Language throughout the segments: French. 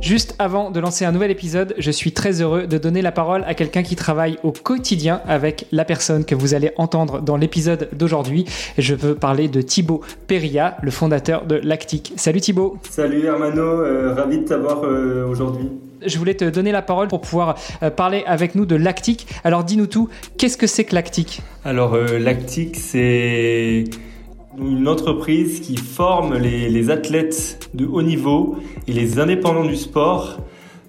Juste avant de lancer un nouvel épisode, je suis très heureux de donner la parole à quelqu'un qui travaille au quotidien avec la personne que vous allez entendre dans l'épisode d'aujourd'hui. Je veux parler de Thibaut Peria, le fondateur de Lactic. Salut Thibaut. Salut Hermano, euh, ravi de t'avoir euh, aujourd'hui. Je voulais te donner la parole pour pouvoir euh, parler avec nous de Lactic. Alors dis-nous tout, qu'est-ce que c'est que Lactic Alors Lactic, c'est une entreprise qui forme les, athlètes de haut niveau et les indépendants du sport,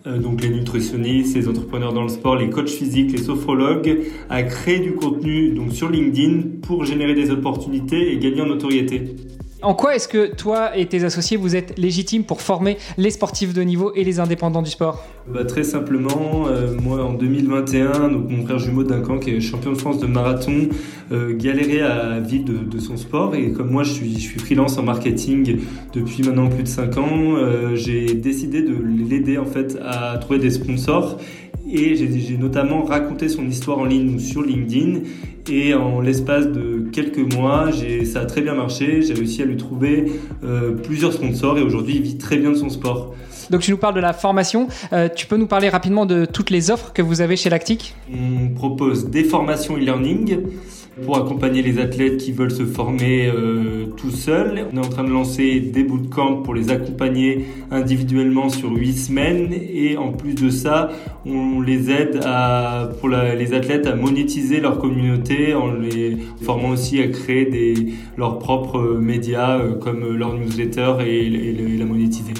euh, donc les nutritionnistes, les entrepreneurs dans le sport, les coachs physiques, les sophrologues, à créer du contenu sur LinkedIn pour générer des opportunités et gagner en notoriété. En quoi est-ce que toi et tes associés, vous êtes légitimes pour former les sportifs de niveau et les indépendants du sport? Bah, Très simplement, euh, moi en 2021, donc mon frère jumeau Duncan, qui est champion de France de marathon, euh, galérait à vivre de, son sport. Et comme moi, je suis, freelance en marketing depuis maintenant plus de 5 ans, euh, j'ai décidé de l'aider en fait à trouver des sponsors et j'ai notamment raconté son histoire en ligne sur LinkedIn. Et en l'espace de quelques mois, ça a très bien marché, j'ai réussi à lui trouver euh, plusieurs sponsors et aujourd'hui il vit très bien de son sport. Donc tu nous parles de la formation, euh, tu peux nous parler rapidement de toutes les offres que vous avez chez Lactic? On propose des formations e-learning, pour accompagner les athlètes qui veulent se former euh, tout seuls. On est en train de lancer des bootcamps pour les accompagner individuellement sur 8 semaines et en plus de ça, on les aide à, pour les athlètes à monétiser leur communauté en les formant aussi à créer des, leurs propres médias euh, comme leur newsletter et, et la monétiser.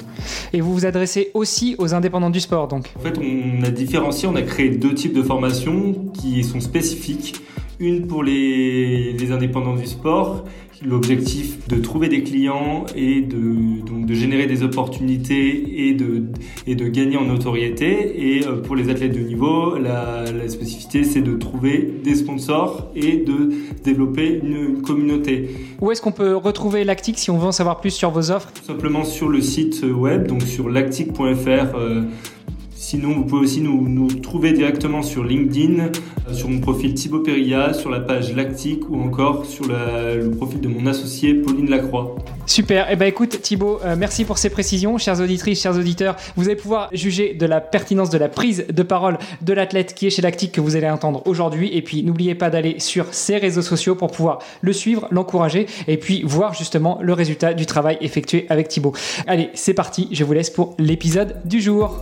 Et vous vous adressez aussi aux indépendants du sport donc? En fait, on a différencié, on a créé deux types de formations qui sont spécifiques une pour les, les indépendants du sport, l'objectif de trouver des clients et de, donc de générer des opportunités et de, et de gagner en notoriété. Et euh, pour les athlètes de niveau, la, la spécificité, c'est de trouver des sponsors et de développer une, communauté. Où est-ce qu'on peut retrouver Lactic si on veut en savoir plus sur vos offres? Tout simplement sur le site web, donc sur lactic.fr. Sinon, vous pouvez aussi nous, trouver directement sur LinkedIn, euh, sur mon profil Thibaut Perilla, sur la page Lactique ou encore sur le profil de mon associé Pauline Lacroix. Super. Eh ben écoute Thibaut, euh, merci pour ces précisions. Chères auditrices, chers auditeurs, vous allez pouvoir juger de la pertinence de la prise de parole de l'athlète qui est chez Lactique que vous allez entendre aujourd'hui. Et puis n'oubliez pas d'aller sur ses réseaux sociaux pour pouvoir le suivre, l'encourager et puis voir justement le résultat du travail effectué avec Thibaut. Allez, c'est parti. Je vous laisse pour l'épisode du jour.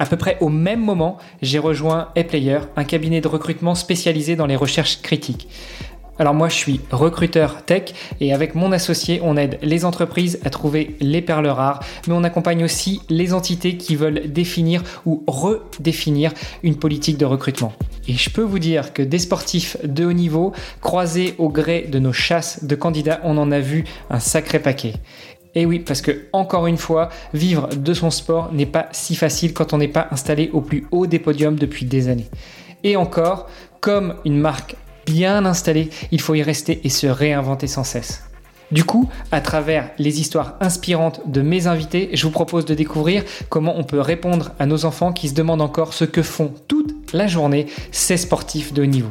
À peu près au même moment, j'ai rejoint ePlayer, un cabinet de recrutement spécialisé dans les recherches critiques. Alors moi je suis recruteur tech et avec mon associé on aide les entreprises à trouver les perles rares mais on accompagne aussi les entités qui veulent définir ou redéfinir une politique de recrutement. Et je peux vous dire que des sportifs de haut niveau croisés au gré de nos chasses de candidats on en a vu un sacré paquet. Et oui, parce que encore une fois, vivre de son sport n'est pas si facile quand on n'est pas installé au plus haut des podiums depuis des années. Et encore, comme une marque bien installée, il faut y rester et se réinventer sans cesse. Du coup, à travers les histoires inspirantes de mes invités, je vous propose de découvrir comment on peut répondre à nos enfants qui se demandent encore ce que font toute la journée ces sportifs de haut niveau.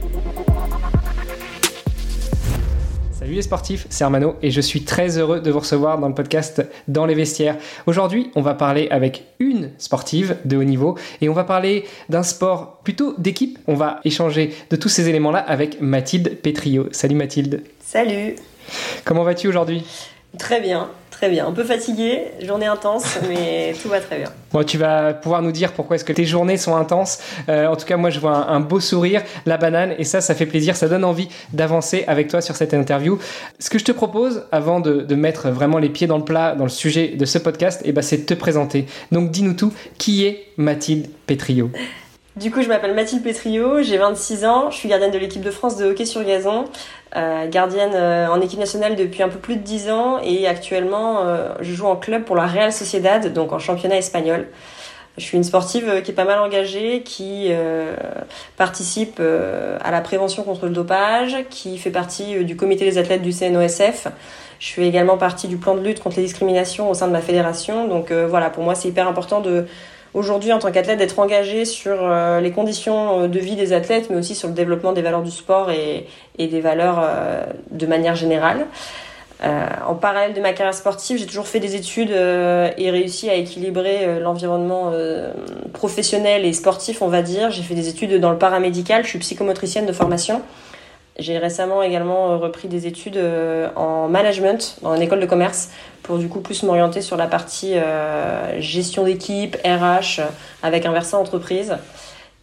Salut les sportifs, c'est Armano et je suis très heureux de vous recevoir dans le podcast Dans les vestiaires. Aujourd'hui, on va parler avec une sportive de haut niveau et on va parler d'un sport plutôt d'équipe. On va échanger de tous ces éléments-là avec Mathilde Petrio. Salut Mathilde. Salut. Comment vas-tu aujourd'hui? Très bien, très bien. Un peu fatigué, journée intense, mais tout va très bien. Bon, tu vas pouvoir nous dire pourquoi est-ce que tes journées sont intenses. Euh, en tout cas, moi, je vois un, beau sourire, la banane, et ça, ça fait plaisir, ça donne envie d'avancer avec toi sur cette interview. Ce que je te propose, avant de, mettre vraiment les pieds dans le plat dans le sujet de ce podcast, eh ben, c'est de te présenter. Donc, dis-nous tout, qui est Mathilde Pétrio du coup, je m'appelle Mathilde Pétrio, j'ai 26 ans, je suis gardienne de l'équipe de France de hockey sur gazon, euh, gardienne euh, en équipe nationale depuis un peu plus de 10 ans et actuellement euh, je joue en club pour la Real Sociedad, donc en championnat espagnol. Je suis une sportive qui est pas mal engagée, qui participe à la prévention contre le dopage, qui fait partie du comité des athlètes du CNOSF. Je fais également partie du plan de lutte contre les discriminations au sein de ma fédération. Donc voilà, pour moi c'est hyper important de aujourd'hui en tant qu'athlète d'être engagé sur euh, les conditions euh, de vie des athlètes, mais aussi sur le développement des valeurs du sport et, des valeurs euh, de manière générale. en parallèle de ma carrière sportive, j'ai toujours fait des études et réussi à équilibrer l'environnement professionnel et sportif, on va dire. J'ai fait des études dans le paramédical, je suis psychomotricienne de formation. J'ai récemment également repris des études en management dans une école de commerce pour du coup plus m'orienter sur la partie euh, gestion d'équipe, RH, avec un versant entreprise.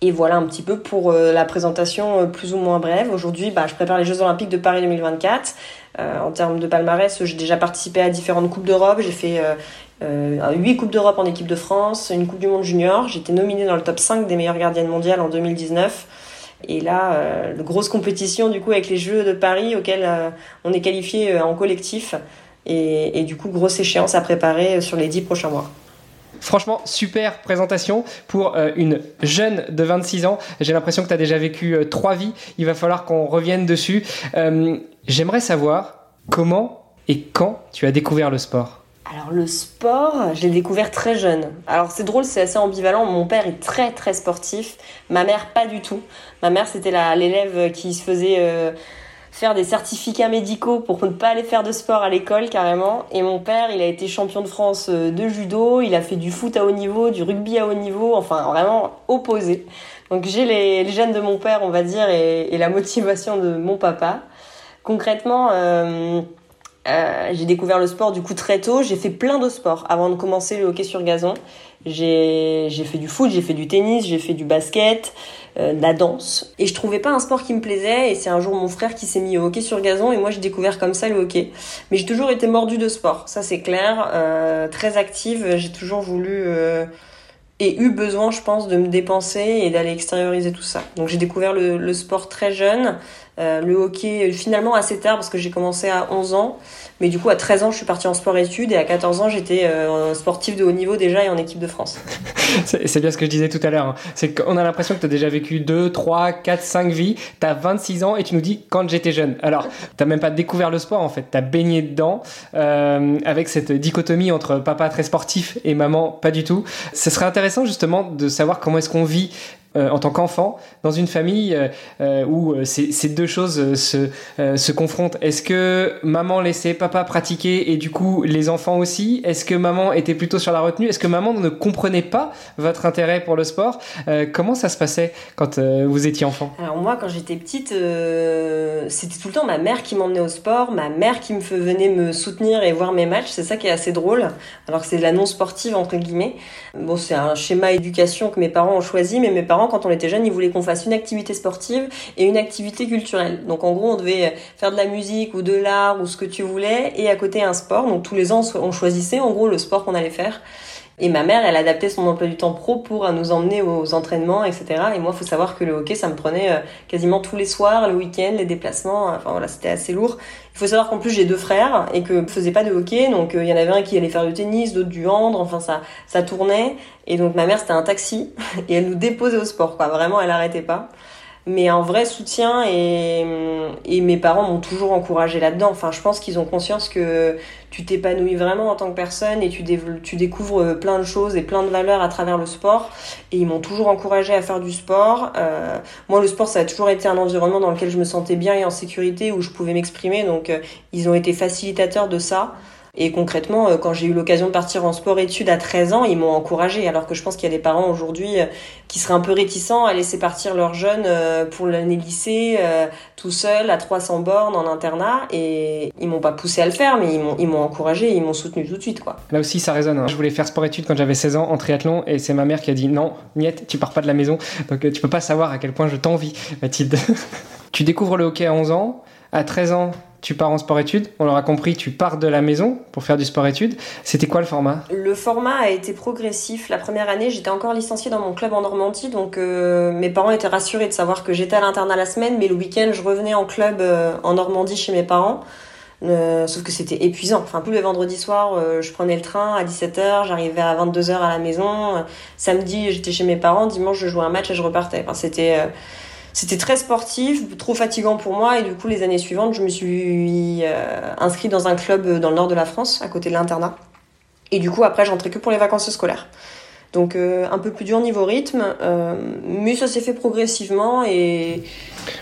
Et voilà un petit peu pour euh, la présentation euh, plus ou moins brève. Aujourd'hui, bah, je prépare les Jeux Olympiques de Paris 2024. en termes de palmarès, j'ai déjà participé à différentes Coupes d'Europe. J'ai fait euh, 8 Coupes d'Europe en équipe de France, une Coupe du Monde junior. Été nominée dans le top 5 des meilleures gardiennes mondiales en 2019. Et là, euh, grosse compétition du coup avec les Jeux de Paris auxquels on est qualifié en collectif. Et, du coup, grosse échéance à préparer sur les dix prochains mois. Franchement, super présentation pour euh, une jeune de 26 ans. J'ai l'impression que tu as déjà vécu euh, trois vies. Il va falloir qu'on revienne dessus. Euh, j'aimerais savoir comment et quand tu as découvert le sport. Alors le sport, je l'ai découvert très jeune. Alors c'est drôle, c'est assez ambivalent. Mon père est très très sportif, ma mère pas du tout. Ma mère c'était l'élève qui se faisait faire des certificats médicaux pour ne pas aller faire de sport à l'école carrément. Et mon père, il a été champion de France euh, de judo, il a fait du foot à haut niveau, du rugby à haut niveau, enfin vraiment opposé. Donc j'ai les, gènes de mon père, on va dire, et, la motivation de mon papa. Concrètement, euh, euh, j'ai découvert le sport du coup très tôt. J'ai fait plein de sports avant de commencer le hockey sur gazon. J'ai fait du foot, j'ai fait du tennis, j'ai fait du basket, euh, la danse. Et je trouvais pas un sport qui me plaisait. Et c'est un jour mon frère qui s'est mis au hockey sur gazon et moi j'ai découvert comme ça le hockey. Mais j'ai toujours été mordue de sport, ça c'est clair. Euh, très active, j'ai toujours voulu et eu besoin, je pense, de me dépenser et d'aller extérioriser tout ça. Donc j'ai découvert le, sport très jeune, euh, le hockey finalement assez tard parce que j'ai commencé à 11 ans. Mais du coup, à 13 ans, je suis partie en sport-études et à 14 ans, j'étais euh, sportif de haut niveau déjà et en équipe de France. c'est bien ce que je disais tout à l'heure. Hein. C'est qu'on a l'impression que tu as déjà vécu 2, 3, 4, 5 vies. Tu as 26 ans et tu nous dis quand j'étais jeune. Alors, tu même pas découvert le sport en fait. Tu as baigné dedans euh, avec cette dichotomie entre papa très sportif et maman pas du tout. Ce serait intéressant justement de savoir comment est-ce qu'on vit euh, en tant qu'enfant dans une famille euh, euh, où ces, deux choses se, se confrontent Est-ce que maman laissait papa pratiquer et du coup les enfants aussi? Est-ce que maman était plutôt sur la retenue? Est-ce que maman ne comprenait pas votre intérêt pour le sport? Comment ça se passait quand vous étiez enfant? Alors moi quand j'étais petite, c'était tout le temps ma mère qui m'emmenait au sport, ma mère qui me venait me soutenir et voir mes matchs. C'est ça qui est assez drôle. Alors que c'est de la non sportive entre guillemets. Bon c'est un schéma éducation que mes parents ont choisi, mais mes parents quand on était jeune, ils voulaient qu'on fasse une activité sportive et une activité culturelle. Donc en gros, on devait faire de la musique ou de l'art ou ce que tu voulais et à côté un sport. Donc tous les ans, on choisissait en gros le sport qu'on allait faire. Et ma mère, elle adaptait son emploi du temps pro pour nous emmener aux entraînements, etc. Et moi, faut savoir que le hockey, ça me prenait euh, quasiment tous les soirs, le week-end, les déplacements. Enfin voilà, c'était assez lourd. Il faut savoir qu'en plus, j'ai deux frères et que je faisais pas de hockey. Donc euh, il y en avait un qui allait faire du tennis, d'autres du hand. Enfin ça, ça tournait. Et donc ma mère, c'était un taxi et elle nous déposait au sport. Quoi. Vraiment, elle arrêtait pas mais un vrai soutien et, et mes parents m'ont toujours encouragé là-dedans. Enfin, je pense qu'ils ont conscience que tu t'épanouis vraiment en tant que personne et tu, tu découvres plein de choses et plein de valeurs à travers le sport. Et ils m'ont toujours encouragé à faire du sport. Euh, moi, le sport, ça a toujours été un environnement dans lequel je me sentais bien et en sécurité, où je pouvais m'exprimer. Donc, euh, ils ont été facilitateurs de ça. Et concrètement, quand j'ai eu l'occasion de partir en sport-études à 13 ans, ils m'ont encouragé. Alors que je pense qu'il y a des parents aujourd'hui qui seraient un peu réticents à laisser partir leurs jeunes pour l'année lycée, tout seul, à 300 bornes, en internat. Et ils m'ont pas poussé à le faire, mais ils m'ont encouragé, ils m'ont soutenu tout de suite. Quoi. Là aussi, ça résonne. Hein. Je voulais faire sport-études quand j'avais 16 ans en triathlon, et c'est ma mère qui a dit non, Niette, tu pars pas de la maison. Donc tu peux pas savoir à quel point je t'envie, Mathilde. tu découvres le hockey à 11 ans. À 13 ans, tu pars en sport-études. On l'aura compris, tu pars de la maison pour faire du sport-études. C'était quoi le format? Le format a été progressif. La première année, j'étais encore licenciée dans mon club en Normandie, donc euh, mes parents étaient rassurés de savoir que j'étais à l'internat la semaine, mais le week-end, je revenais en club euh, en Normandie chez mes parents. Euh, sauf que c'était épuisant. Enfin, tous les vendredis soirs, je prenais le train à 17h, j'arrivais à 22h à la maison. samedi, j'étais chez mes parents. Dimanche, je jouais un match et je repartais. Enfin, c'était c'était très sportif, trop fatigant pour moi et du coup les années suivantes je me suis euh, inscrite dans un club dans le nord de la France à côté de l'internat et du coup après j'entrais que pour les vacances scolaires. Donc euh, un peu plus dur niveau rythme, euh, mais ça s'est fait progressivement et...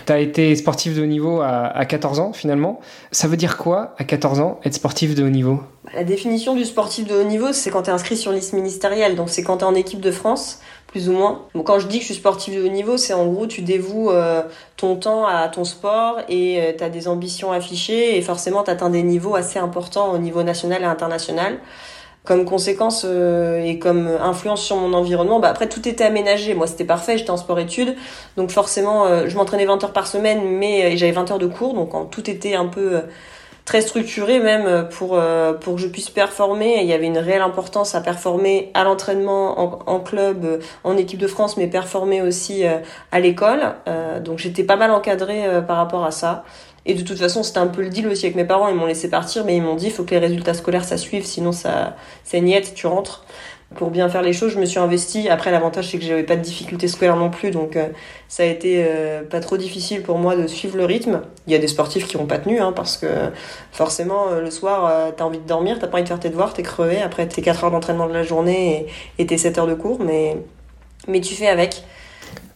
Tu as été sportif de haut niveau à, à, 14 ans finalement. Ça veut dire quoi à 14 ans être sportif de haut niveau? La définition du sportif de haut niveau c'est quand tu es inscrit sur liste ministérielle, donc c'est quand tu es en équipe de France plus ou moins. Bon, quand je dis que je suis sportif de haut niveau, c'est en gros tu dévoues euh, ton temps à ton sport et euh, tu as des ambitions affichées et forcément tu atteins des niveaux assez importants au niveau national et international. Comme conséquence euh, et comme influence sur mon environnement, bah après tout était aménagé. Moi c'était parfait, j'étais en sport-études, donc forcément je m'entraînais 20 heures par semaine, mais j'avais 20 heures de cours, donc tout était un peu très structuré même euh, pour euh, pour que je puisse performer. il y avait une réelle importance à performer à l'entraînement, en, club, euh, en équipe de France, mais performer aussi à l'école. donc j'étais pas mal encadrée par rapport à ça. Et de toute façon, c'était un peu le deal aussi avec mes parents. Ils m'ont laissé partir, mais ils m'ont dit il faut que les résultats scolaires ça suive, sinon ça c'est niette, tu rentres pour bien faire les choses, je me suis investie. Après, l'avantage, c'est que j'avais pas de difficultés scolaires non plus, donc euh, ça a été euh, pas trop difficile pour moi de suivre le rythme. Il y a des sportifs qui n'ont pas tenu, hein, parce que forcément, euh, le soir, tu as envie de dormir, t'as pas envie de faire tes devoirs, t'es crevé. Après, tes 4 heures d'entraînement de la journée et, tes 7 heures de cours, mais tu fais avec.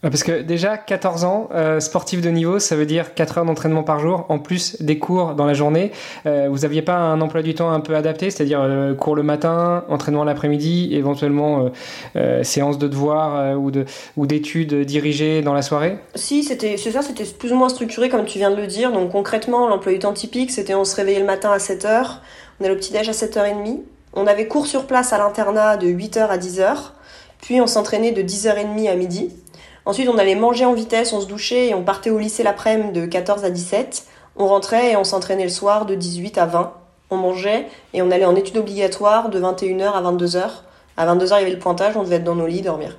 Parce que déjà, 14 ans, euh, sportif de niveau, ça veut dire 4 heures d'entraînement par jour, en plus des cours dans la journée. Euh, vous aviez pas un emploi du temps un peu adapté, c'est-à-dire euh, cours le matin, entraînement l'après-midi, éventuellement séance de devoirs ou de ou d'études dirigées dans la soirée? Si, c'était ça, c'était plus ou moins structuré comme tu viens de le dire. Donc concrètement, l'emploi du temps typique, c'était on se réveillait le matin à 7 heures, on allait au petit-déj à 7h30, on avait cours sur place à l'internat de 8h à 10h, puis on s'entraînait de 10h30 à midi. Ensuite, on allait manger en vitesse, on se douchait et on partait au lycée l'après-midi de 14 à 17. On rentrait et on s'entraînait le soir de 18 à 20. On mangeait et on allait en études obligatoires de 21h à 22h. À 22h, il y avait le pointage, on devait être dans nos lits, dormir.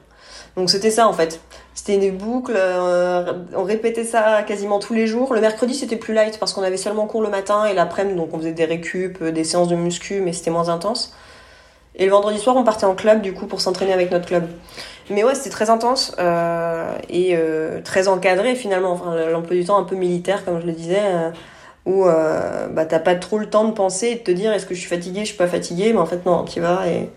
Donc c'était ça en fait. C'était des boucles, euh, on répétait ça quasiment tous les jours. Le mercredi c'était plus light parce qu'on avait seulement cours le matin et l'après-midi donc on faisait des récup, euh, des séances de muscu mais c'était moins intense. Et le vendredi soir on partait en club du coup pour s'entraîner avec notre club. Mais ouais, c'était très intense euh, et euh, très encadré finalement. Enfin, l'emploi du temps un peu militaire, comme je le disais, euh, où euh, bah, t'as pas trop le temps de penser et de te dire est-ce que je suis fatiguée, je suis pas fatiguée, mais en fait non, tu vas et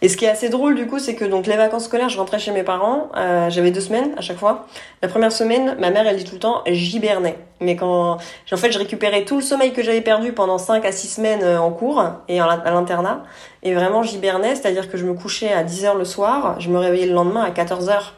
et ce qui est assez drôle du coup, c'est que donc les vacances scolaires, je rentrais chez mes parents, euh, j'avais deux semaines à chaque fois. La première semaine, ma mère elle dit tout le temps j'hibernais. Mais quand en fait, je récupérais tout le sommeil que j'avais perdu pendant 5 à 6 semaines euh, en cours et à l'internat et vraiment j'hibernais, c'est-à-dire que je me couchais à 10h le soir, je me réveillais le lendemain à 14h.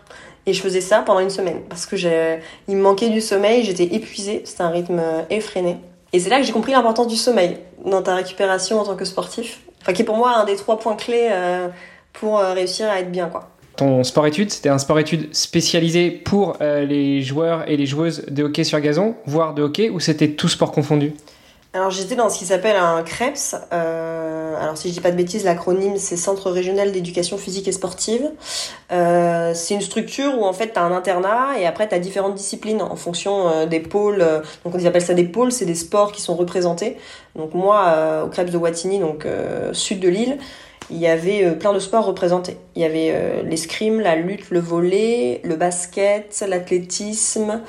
Et je faisais ça pendant une semaine parce que j'ai il me manquait du sommeil, j'étais épuisée, c'était un rythme euh, effréné. Et c'est là que j'ai compris l'importance du sommeil dans ta récupération en tant que sportif Enfin, qui est pour moi un des trois points clés euh, pour réussir à être bien, quoi. Ton sport-études, c'était un sport-études spécialisé pour euh, les joueurs et les joueuses de hockey sur gazon, voire de hockey, ou c'était tout sport confondu? Alors j'étais dans ce qui s'appelle un CREPS. Euh, alors si je dis pas de bêtises, l'acronyme c'est Centre régional d'éducation physique et sportive. Euh, c'est une structure où en fait tu as un internat et après tu as différentes disciplines en fonction des pôles. donc on appelle ça des pôles, c'est des sports qui sont représentés. Donc moi au CREPS de Wattignies, donc sud de l'île, il y avait plein de sports représentés. Il y avait l'escrime, la lutte, le volley, le basket, l'athlétisme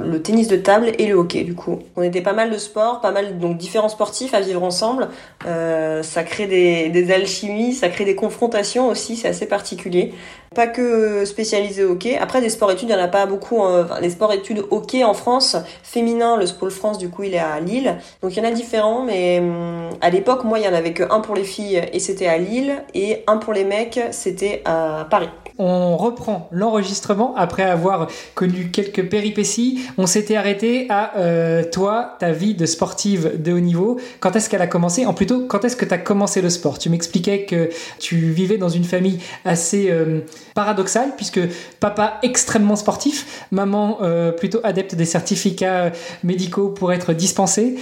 le tennis de table et le hockey du coup. On était pas mal de sports, pas mal donc différents sportifs à vivre ensemble Euh, ça crée des, des, alchimies, ça crée des confrontations aussi, c'est assez particulier. Pas que spécialisé au hockey. Après, des sports-études, il n'y en a pas beaucoup. Hein. les sports-études hockey en France, féminin, le Sport France, du coup, il est à Lille. Donc, il y en a différents, mais hum, à l'époque, moi, il y en avait que un pour les filles et c'était à Lille, et un pour les mecs, c'était à Paris. On reprend l'enregistrement après avoir connu quelques péripéties. On s'était arrêté à euh, toi, ta vie de sportive de haut niveau. Quand est-ce qu'elle a commencé? En plutôt, quand est-ce que tu as commencé le sport? Tu m'expliquais que tu vivais dans une famille assez euh, paradoxale, puisque papa extrêmement sportif, maman euh, plutôt adepte des certificats médicaux pour être dispensée.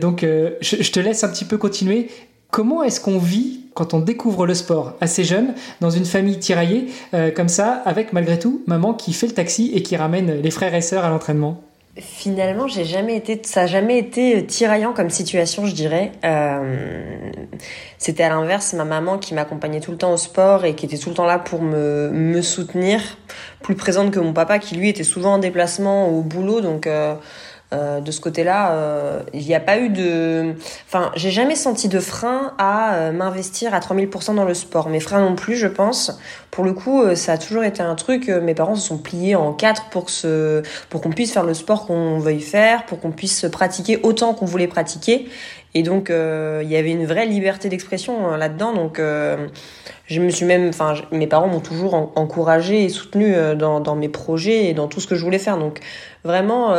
donc, je te laisse un petit peu continuer. Comment est-ce qu'on vit quand on découvre le sport assez jeune, dans une famille tiraillée, euh, comme ça, avec malgré tout maman qui fait le taxi et qui ramène les frères et sœurs à l'entraînement? Finalement, j'ai jamais été, ça n'a jamais été tiraillant comme situation, je dirais. Euh, c'était à l'inverse, ma maman qui m'accompagnait tout le temps au sport et qui était tout le temps là pour me, me soutenir, plus présente que mon papa qui lui était souvent en déplacement au boulot, donc. Euh, euh, de ce côté-là, euh, il n'y a pas eu de... Enfin, j'ai jamais senti de frein à euh, m'investir à 3000% dans le sport. Mes frères non plus, je pense. Pour le coup, ça a toujours été un truc, mes parents se sont pliés en quatre pour, se... pour qu'on puisse faire le sport qu'on veuille faire, pour qu'on puisse pratiquer autant qu'on voulait pratiquer. Et donc, il y avait une vraie liberté d'expression là-dedans. Donc, je me suis même... Enfin, mes parents m'ont toujours encouragé et soutenu dans mes projets et dans tout ce que je voulais faire. Donc, vraiment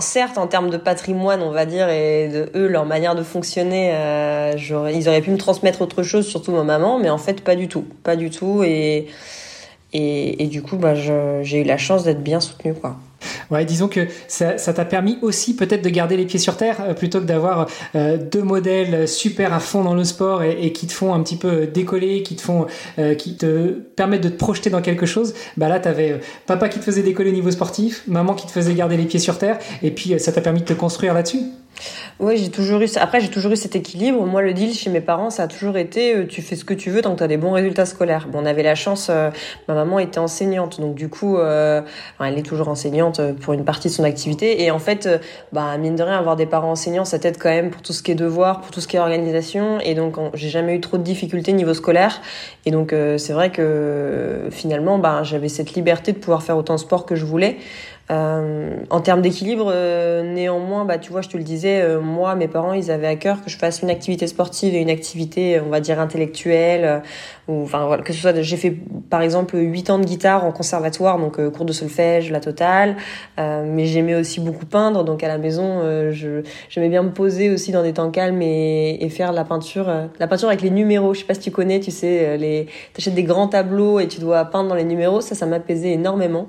certes, en termes de patrimoine, on va dire, et de eux, leur manière de fonctionner, euh, ils auraient pu me transmettre autre chose, surtout ma maman, mais en fait, pas du tout. Pas du tout. Et, et, et du coup, bah, j'ai eu la chance d'être bien soutenue, quoi. Ouais, disons que ça t'a permis aussi peut-être de garder les pieds sur terre euh, plutôt que d'avoir euh, deux modèles super à fond dans le sport et, qui te font un petit peu décoller, qui te font, euh, permettent de te projeter dans quelque chose. Bah là, t'avais papa qui te faisait décoller au niveau sportif, maman qui te faisait garder les pieds sur terre, et puis ça t'a permis de te construire là-dessus. Oui, j'ai toujours eu. Après, j'ai toujours eu cet équilibre. Moi, le deal chez mes parents, ça a toujours été euh, tu fais ce que tu veux tant que tu as des bons résultats scolaires. Bon, on avait la chance. Euh, ma maman était enseignante, donc du coup, euh, elle est toujours enseignante pour une partie de son activité. Et en fait, bah mine de rien, avoir des parents enseignants, ça t'aide quand même pour tout ce qui est devoir, pour tout ce qui est organisation. Et donc, j'ai jamais eu trop de difficultés niveau scolaire. Et donc, c'est vrai que finalement, bah, j'avais cette liberté de pouvoir faire autant de sport que je voulais. Euh, en termes d'équilibre, euh, néanmoins, bah, tu vois, je te le disais, euh, moi, mes parents, ils avaient à cœur que je fasse une activité sportive et une activité, on va dire, intellectuelle. ou, enfin, voilà, que ce soit, j'ai fait, par exemple, 8 ans de guitare en conservatoire, donc cours de solfège, la totale. mais j'aimais aussi beaucoup peindre, donc à la maison, je, j'aimais bien me poser aussi dans des temps calmes et, et faire la peinture, la peinture avec les numéros. Je sais pas si tu connais, tu sais, les, t'achètes des grands tableaux et tu dois peindre dans les numéros. Ça, ça m'apaisait énormément.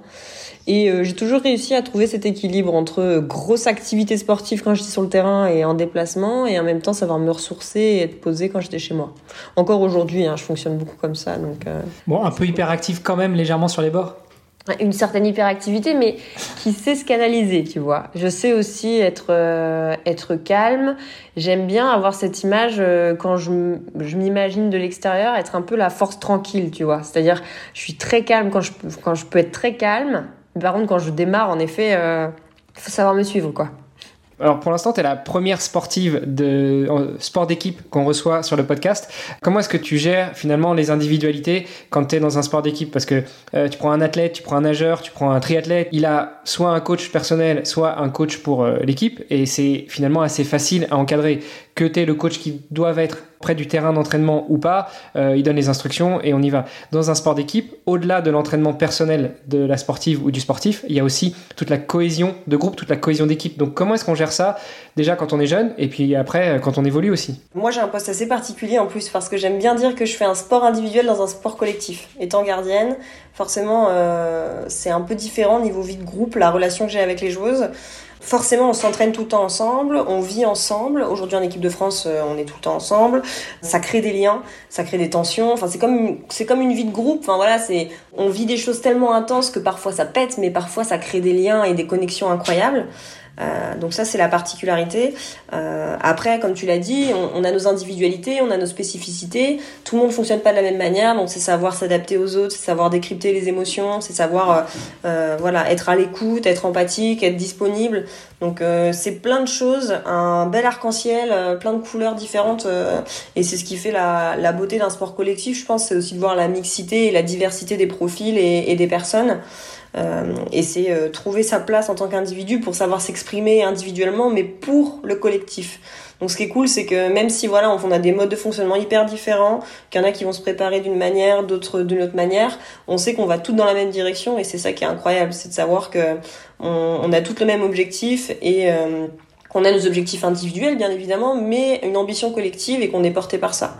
Et euh, j'ai toujours réussi à trouver cet équilibre entre euh, grosse activité sportive quand j'étais sur le terrain et en déplacement, et en même temps savoir me ressourcer et être posé quand j'étais chez moi. Encore aujourd'hui, hein, je fonctionne beaucoup comme ça. Donc, euh... Bon, un peu hyperactif quand même, légèrement sur les bords une certaine hyperactivité, mais qui sait se canaliser, tu vois. Je sais aussi être euh, être calme. J'aime bien avoir cette image quand je, je m'imagine de l'extérieur, être un peu la force tranquille, tu vois. C'est-à-dire, je suis très calme quand je quand je peux être très calme, par contre, quand je démarre, en effet, il euh, faut savoir me suivre, quoi. Alors pour l'instant, tu es la première sportive de sport d'équipe qu'on reçoit sur le podcast. Comment est-ce que tu gères finalement les individualités quand tu es dans un sport d'équipe? Parce que euh, tu prends un athlète, tu prends un nageur, tu prends un triathlète, il a soit un coach personnel, soit un coach pour euh, l'équipe, et c'est finalement assez facile à encadrer. Que tu es le coach qui doit être près du terrain d'entraînement ou pas, euh, il donne les instructions et on y va. Dans un sport d'équipe, au-delà de l'entraînement personnel de la sportive ou du sportif, il y a aussi toute la cohésion de groupe, toute la cohésion d'équipe. Donc comment est-ce qu'on gère ça déjà quand on est jeune et puis après quand on évolue aussi? Moi j'ai un poste assez particulier en plus parce que j'aime bien dire que je fais un sport individuel dans un sport collectif. Étant gardienne, forcément euh, c'est un peu différent niveau vie de groupe, la relation que j'ai avec les joueuses. Forcément, on s'entraîne tout le temps ensemble, on vit ensemble. Aujourd'hui, en équipe de France, euh, on est tout le temps ensemble. Ça crée des liens, ça crée des tensions. Enfin, c'est comme c'est comme une vie de groupe. Enfin voilà, c'est on vit des choses tellement intenses que parfois ça pète, mais parfois ça crée des liens et des connexions incroyables. Euh, donc ça, c'est la particularité. Euh, après, comme tu l'as dit, on, a nos individualités, on a nos spécificités. Tout le monde fonctionne pas de la même manière, donc c'est savoir s'adapter aux autres, c'est savoir décrypter les émotions, c'est savoir euh, voilà être à l'écoute, être empathique, être disponible. Donc c'est plein de choses, un bel arc-en-ciel, plein de couleurs différentes, et c'est ce qui fait la, la beauté d'un sport collectif. Je pense, c'est aussi de voir la mixité et la diversité des profils et des personnes. Euh, et c'est euh, trouver sa place en tant qu'individu pour savoir s'exprimer individuellement, mais pour le collectif. Donc ce qui est cool, c'est que même si voilà, on a des modes de fonctionnement hyper différents, qu'il y en a qui vont se préparer d'une manière, d'autres d'une autre manière, on sait qu'on va toutes dans la même direction et c'est ça qui est incroyable, c'est de savoir que on, a toutes le même objectif et euh, qu'on a nos objectifs individuels bien évidemment, mais une ambition collective et qu'on est porté par ça.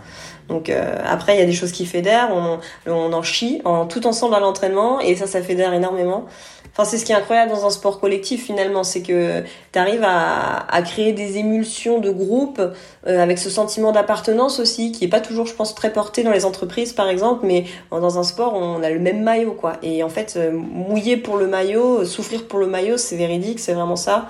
Donc euh, après, il y a des choses qui fédèrent, on, on en chie en, tout ensemble à l'entraînement et ça, ça fédère énormément. Enfin, c'est ce qui est incroyable dans un sport collectif finalement, c'est que tu arrives à, à, créer des émulsions de groupe euh, avec ce sentiment d'appartenance aussi, qui est pas toujours, je pense, très porté dans les entreprises par exemple, mais dans un sport, on a le même maillot quoi. Et en fait, euh, mouiller pour le maillot, souffrir pour le maillot, c'est véridique, c'est vraiment ça.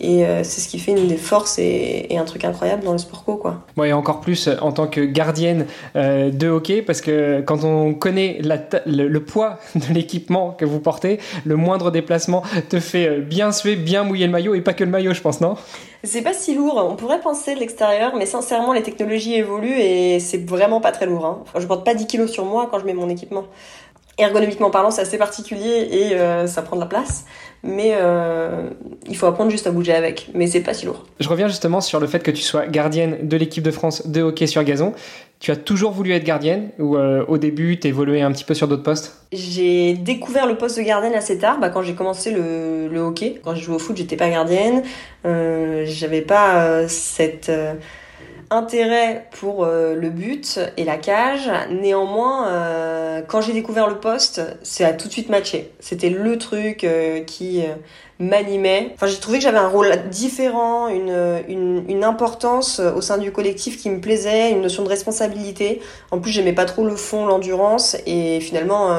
Et euh, c'est ce qui fait une des forces et, un truc incroyable dans le sport co. Quoi. Ouais, et encore plus euh, en tant que gardienne euh, de hockey, parce que quand on connaît la le, poids de l'équipement que vous portez, le moindre déplacement te fait bien suer, bien mouiller le maillot, et pas que le maillot, je pense, non? C'est pas si lourd, on pourrait penser de l'extérieur, mais sincèrement, les technologies évoluent et c'est vraiment pas très lourd. Hein. je porte pas 10 kilos sur moi quand je mets mon équipement ergonomiquement parlant, c'est assez particulier et euh, ça prend de la place. Mais euh, il faut apprendre juste à bouger avec. Mais c'est pas si lourd. Je reviens justement sur le fait que tu sois gardienne de l'équipe de France de hockey sur gazon. Tu as toujours voulu être gardienne ou euh, au début tu évolué un petit peu sur d'autres postes? J'ai découvert le poste de gardienne assez tard, bah, quand j'ai commencé le, le, hockey. Quand j'ai joué au foot, j'étais pas gardienne. J'avais pas cette intérêt pour euh, le but et la cage. Néanmoins, euh, quand j'ai découvert le poste, ça a tout de suite matché. C'était le truc euh, qui m'animait. Enfin, j'ai trouvé que j'avais un rôle différent, une, une, importance au sein du collectif qui me plaisait, une notion de responsabilité. En plus, j'aimais pas trop le fond, l'endurance. Et finalement,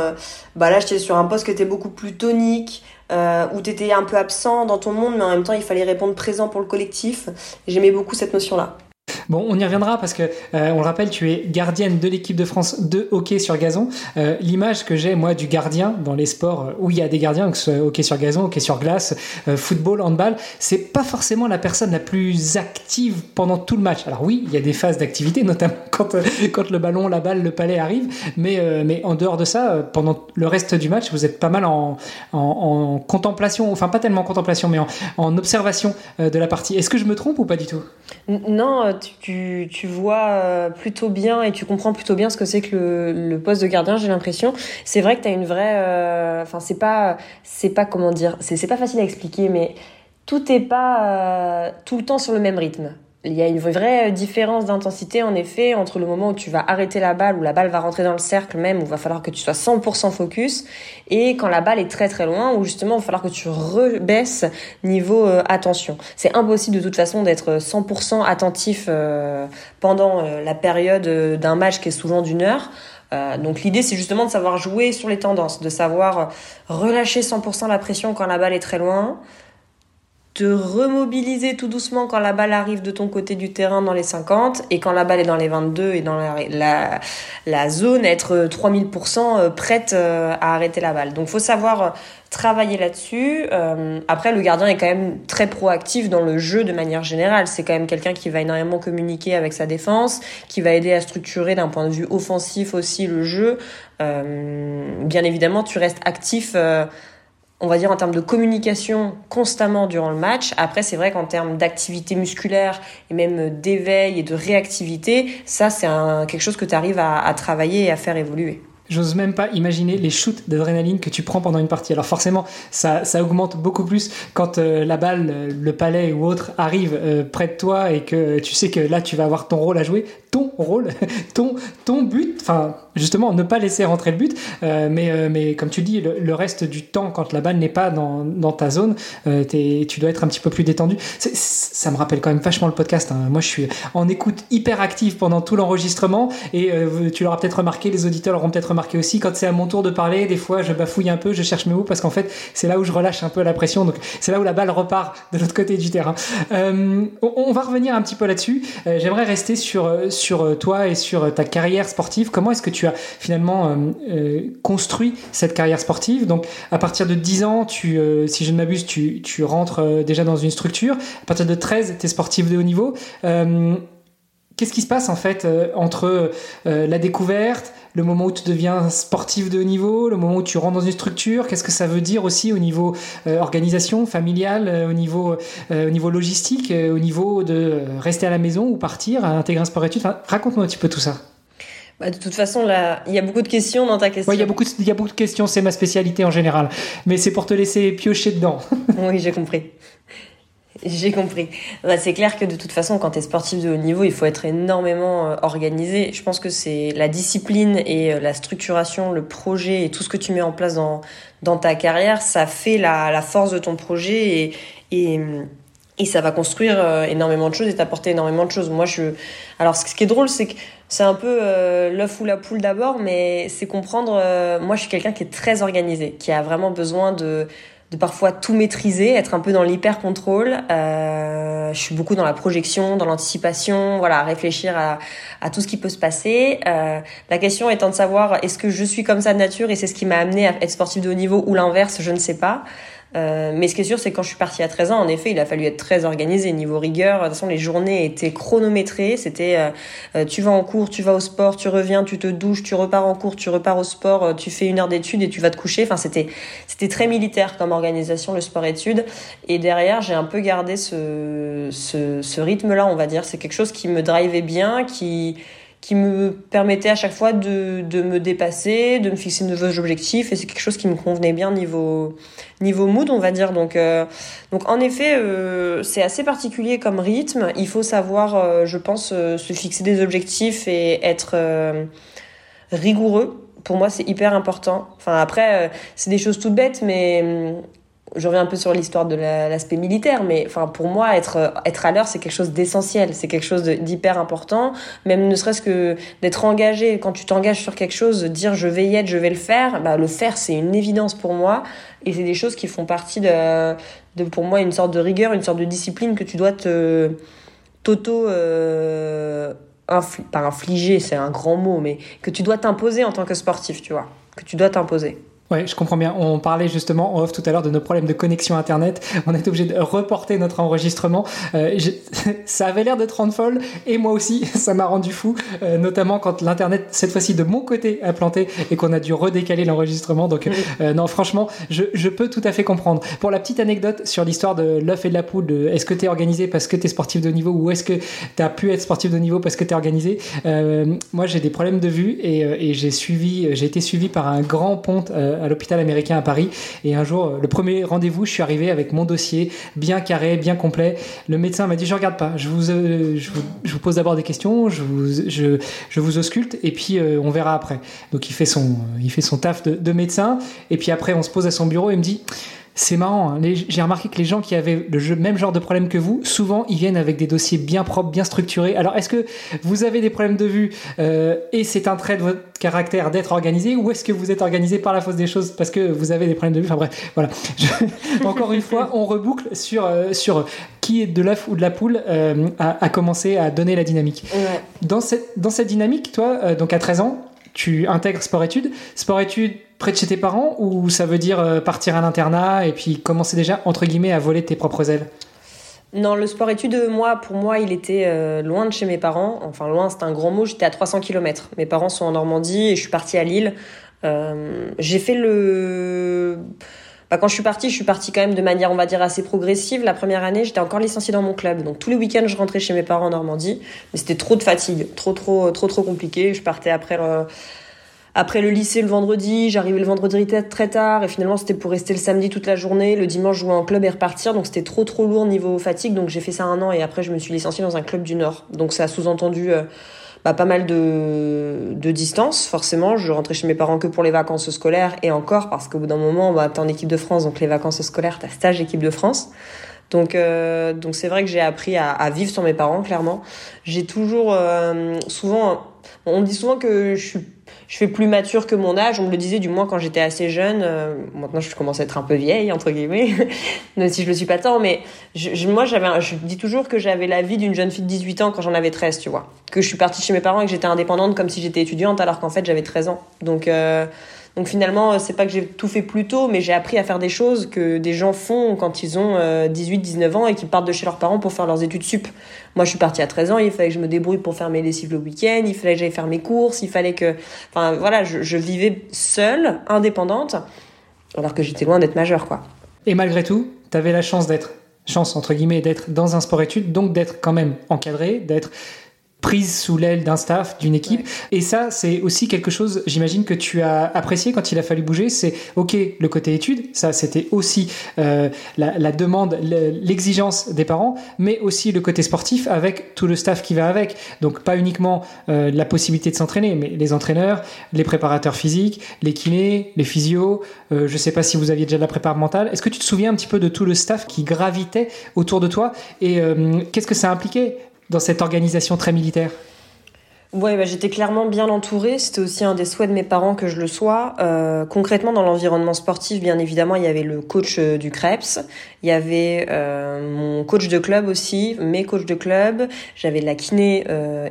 bah là, j'étais sur un poste qui était beaucoup plus tonique. Où tu étais un peu absent dans ton monde, mais en même temps, il fallait répondre présent pour le collectif. J'aimais beaucoup cette notion-là. Bon, on y reviendra parce que, euh, on le rappelle, tu es gardienne de l'équipe de France de hockey sur gazon. Euh, l'image que j'ai, moi, du gardien dans les sports euh, où il y a des gardiens, que ce soit hockey sur gazon, hockey sur glace, football, handball, c'est pas forcément la personne la plus active pendant tout le match. Alors oui, il y a des phases d'activité, notamment quand, quand le ballon, la balle, le palais arrive, mais, mais en dehors de ça, pendant le reste du match, vous êtes pas mal en, en, contemplation, enfin pas tellement en contemplation, mais en, en observation de la partie. Est-ce que je me trompe ou pas du tout? Non, tu, tu, vois euh, plutôt bien et tu comprends plutôt bien ce que c'est que le, poste de gardien, j'ai l'impression. C'est vrai que tu as une vraie. Euh, enfin, c'est pas. C'est pas comment dire. C'est pas facile à expliquer, mais tout est pas euh, tout le temps sur le même rythme. Il y a une vraie différence d'intensité en effet entre le moment où tu vas arrêter la balle, où la balle va rentrer dans le cercle même, où il va falloir que tu sois 100% focus, et quand la balle est très très loin, où justement il va falloir que tu rebaisses niveau euh, attention. C'est impossible de toute façon d'être 100% attentif euh, pendant euh, la période d'un match qui est souvent d'une heure. donc l'idée c'est justement de savoir jouer sur les tendances, de savoir relâcher 100% la pression quand la balle est très loin, te remobiliser tout doucement quand la balle arrive de ton côté du terrain dans les 50 et quand la balle est dans les 22 et dans la, la, zone être 3000% euh, prête euh, à arrêter la balle. Donc faut savoir euh, travailler là-dessus. après le gardien est quand même très proactif dans le jeu de manière générale. C'est quand même quelqu'un qui va énormément communiquer avec sa défense, qui va aider à structurer d'un point de vue offensif aussi le jeu. bien évidemment tu restes actif on va dire en termes de communication constamment durant le match. Après, c'est vrai qu'en termes d'activité musculaire et même d'éveil et de réactivité, ça, c'est quelque chose que tu arrives à, travailler et à faire évoluer. J'ose même pas imaginer les shoots d'adrénaline que tu prends pendant une partie. Alors forcément, ça, augmente beaucoup plus quand euh, la balle, le palais ou autre arrive euh, près de toi et que tu sais que là, tu vas avoir ton rôle à jouer. ton rôle, ton, ton but, enfin justement ne pas laisser rentrer le but, euh, mais, euh, mais comme tu dis, le, reste du temps, quand la balle n'est pas dans, dans, ta zone, euh, tu dois être un petit peu plus détendu. ça me rappelle quand même vachement le podcast. Hein. Moi, je suis en écoute hyper active pendant tout l'enregistrement, et tu l'auras peut-être remarqué, les auditeurs l'auront peut-être remarqué aussi, quand c'est à mon tour de parler, des fois je bafouille un peu, je cherche mes mots, parce qu'en fait, c'est là où je relâche un peu la pression, donc c'est là où la balle repart de l'autre côté du terrain. On, on, va revenir un petit peu là-dessus. J'aimerais rester sur, sur toi et sur ta carrière sportive. Comment est-ce que tu as finalement euh, euh, construit cette carrière sportive? Donc à partir de 10 ans, tu, euh, si je ne m'abuse, tu, tu rentres déjà dans une structure. À partir de 13, tu es sportif de haut niveau. Qu'est-ce qui se passe en fait entre la découverte, le moment où tu deviens sportif de haut niveau, le moment où tu rentres dans une structure? Qu'est-ce que ça veut dire aussi au niveau organisation familiale, au niveau au niveau logistique, au niveau de rester à la maison ou partir, intégrer un sport études Raconte-moi un petit peu tout ça. Bah, de toute façon, là, il y a beaucoup de questions dans ta question. Oui, il y a beaucoup, il y a beaucoup de questions. C'est ma spécialité en général, mais c'est pour te laisser piocher dedans. oui, j'ai compris. J'ai compris. Bah, c'est clair que de toute façon, quand tu es sportif de haut niveau, il faut être énormément euh, organisé. Je pense que c'est la discipline et euh, la structuration, le projet et tout ce que tu mets en place dans, dans ta carrière, ça fait la, la force de ton projet et, et et ça va construire euh, énormément de choses et t'apporter énormément de choses. Moi, je, alors ce qui est drôle, c'est que c'est un peu l'œuf ou la poule d'abord, mais c'est comprendre. Moi, je suis quelqu'un qui est très organisé, qui a vraiment besoin de de parfois tout maîtriser, être un peu dans l'hyper contrôle. je suis beaucoup dans la projection, dans l'anticipation, voilà, réfléchir à, à tout ce qui peut se passer. la question étant de savoir est-ce que je suis comme ça de nature et c'est ce qui m'a amené à être sportif de haut niveau ou l'inverse, je ne sais pas. Euh, mais ce qui est sûr, c'est quand je suis partie à 13 ans, en effet, il a fallu être très organisé niveau rigueur. De toute façon, les journées étaient chronométrées. C'était euh, euh, tu vas en cours, tu vas au sport, tu reviens, tu te douches, tu repars en cours, tu repars au sport, tu fais une heure d'études et tu vas te coucher. Enfin, c'était c'était très militaire comme organisation le sport-études. Et derrière, j'ai un peu gardé ce ce, ce rythme-là, on va dire. C'est quelque chose qui me drivait bien, qui qui me permettait à chaque fois de, de me dépasser, de me fixer de nouveaux objectifs, et c'est quelque chose qui me convenait bien niveau niveau mood, on va dire. Donc, euh, donc en effet, euh, c'est assez particulier comme rythme. Il faut savoir, euh, je pense, se fixer des objectifs et être rigoureux. Pour moi, c'est hyper important. Enfin, après, c'est des choses toutes bêtes, mais je reviens un peu sur l'histoire de l'aspect militaire, mais enfin pour moi être être à l'heure c'est quelque chose d'essentiel, c'est quelque chose d'hyper important, même ne serait-ce que d'être engagé. Quand tu t'engages sur quelque chose, dire je vais y être, je vais le faire, bah le faire c'est une évidence pour moi et c'est des choses qui font partie de, pour moi une sorte de rigueur, une sorte de discipline que tu dois te t'auto euh, c'est un grand mot, mais que tu dois t'imposer en tant que sportif, tu vois, que tu dois t'imposer. Ouais, je comprends bien. On parlait justement en off tout à l'heure de nos problèmes de connexion Internet. On est obligé de reporter notre enregistrement. Euh, ça avait l'air d'être en folle et moi aussi, ça m'a rendu fou, euh, notamment quand l'Internet, cette fois-ci de mon côté, a planté et qu'on a dû redécaler l'enregistrement. Donc euh, non, franchement, je, je, peux tout à fait comprendre. Pour la petite anecdote sur l'histoire de l'œuf et de la poule, est-ce que tu es organisé parce que tu es sportif de niveau ou est-ce que tu as pu être sportif de niveau parce que tu es organisé Moi, j'ai des problèmes de vue et, et j'ai suivi, j'ai été suivi par un grand ponte à l'hôpital américain à Paris. Et un jour, le premier rendez-vous, je suis arrivé avec mon dossier bien carré, bien complet. Le médecin m'a dit Je regarde pas, je vous, euh, je vous, pose d'abord des questions, je vous, je, je vous ausculte et puis euh, on verra après. Donc il fait son, il fait son taf de, de médecin. Et puis après, on se pose à son bureau et me dit c'est marrant, hein. j'ai remarqué que les gens qui avaient le même genre de problème que vous, souvent ils viennent avec des dossiers bien propres, bien structurés. Alors est-ce que vous avez des problèmes de vue euh, et c'est un trait de votre caractère d'être organisé ou est-ce que vous êtes organisé par la force des choses parce que vous avez des problèmes de vue? Enfin bref, voilà. Encore une fois, on reboucle sur, euh, sur qui est de l'œuf ou de la poule euh, à, commencer à donner la dynamique. Dans, cette, dans cette dynamique, toi, donc à 13 ans, tu intègres sport-études. Sport-études près de chez tes parents ou ça veut dire euh, partir à l'internat et puis commencer déjà, entre guillemets, à voler tes propres ailes? Non, le sport-études, moi, pour moi, il était euh, loin de chez mes parents. Enfin, loin, c'est un grand mot. J'étais à 300 km. Mes parents sont en Normandie et je suis partie à Lille. Euh, j'ai fait le... Bah, quand je suis partie, je suis partie quand même de manière, on va dire, assez progressive. La première année, j'étais encore licenciée dans mon club. Donc tous les week-ends, je rentrais chez mes parents en Normandie. Mais c'était trop de fatigue, trop, trop, trop, trop compliqué. Je partais après le, après le lycée le vendredi, j'arrivais le vendredi très tard et finalement c'était pour rester le samedi toute la journée, le dimanche jouer en club et repartir. Donc c'était trop trop lourd niveau fatigue. Donc j'ai fait ça un an et après je me suis licenciée dans un club du Nord. Donc ça a sous-entendu... Euh, bah, pas mal de, de distance, forcément. Je rentrais chez mes parents que pour les vacances scolaires et encore parce qu'au bout d'un moment, bah, t'es en équipe de France, donc les vacances scolaires, t'as stage équipe de France. Donc, euh, donc c'est vrai que j'ai appris à, à, vivre sans mes parents, clairement. J'ai toujours, euh, souvent, on me dit souvent que je suis je fais plus mature que mon âge. On me le disait du moins quand j'étais assez jeune. Euh, maintenant, je commence à être un peu vieille entre guillemets, même si je le suis pas tant. Mais moi, j'avais, je dis toujours que j'avais la vie d'une jeune fille de 18 ans quand j'en avais 13, tu vois. Que je suis partie chez mes parents et que j'étais indépendante comme si j'étais étudiante, alors qu'en fait j'avais 13 ans. Donc euh, donc finalement, c'est pas que j'ai tout fait plus tôt, mais j'ai appris à faire des choses que des gens font quand ils ont 18, euh, 19 ans et qui partent de chez leurs parents pour faire leurs études sup. Moi, je suis partie à 13 ans, il fallait que je me débrouille pour faire mes lessives le week-end, il fallait que j'aille faire mes courses, il fallait que... Enfin voilà, je, vivais seule, indépendante, alors que j'étais loin d'être majeure, quoi. Et malgré tout, tu avais la chance d'être chance entre guillemets d'être dans un sport études donc d'être quand même encadré d'être prise sous l'aile d'un staff, d'une équipe. Et ça, c'est aussi quelque chose, j'imagine, que tu as apprécié quand il a fallu bouger. C'est, OK, le côté études, ça, c'était aussi euh, la, la, demande, l'exigence des parents, mais aussi le côté sportif avec tout le staff qui va avec. Donc, pas uniquement euh, la possibilité de s'entraîner, mais les entraîneurs, les préparateurs physiques, les kinés, les physios. Euh, je sais pas si vous aviez déjà de la préparation mentale. Est-ce que tu te souviens un petit peu de tout le staff qui gravitait autour de toi? Et euh, qu'est-ce que ça impliquait dans cette organisation très militaire Ouais, bah, j'étais clairement bien entourée. C'était aussi un des souhaits de mes parents que je le sois. Euh, concrètement, dans l'environnement sportif, bien évidemment, il y avait le coach euh, du Krebs, il y avait euh, mon coach de club aussi, mes coachs de club. J'avais la kiné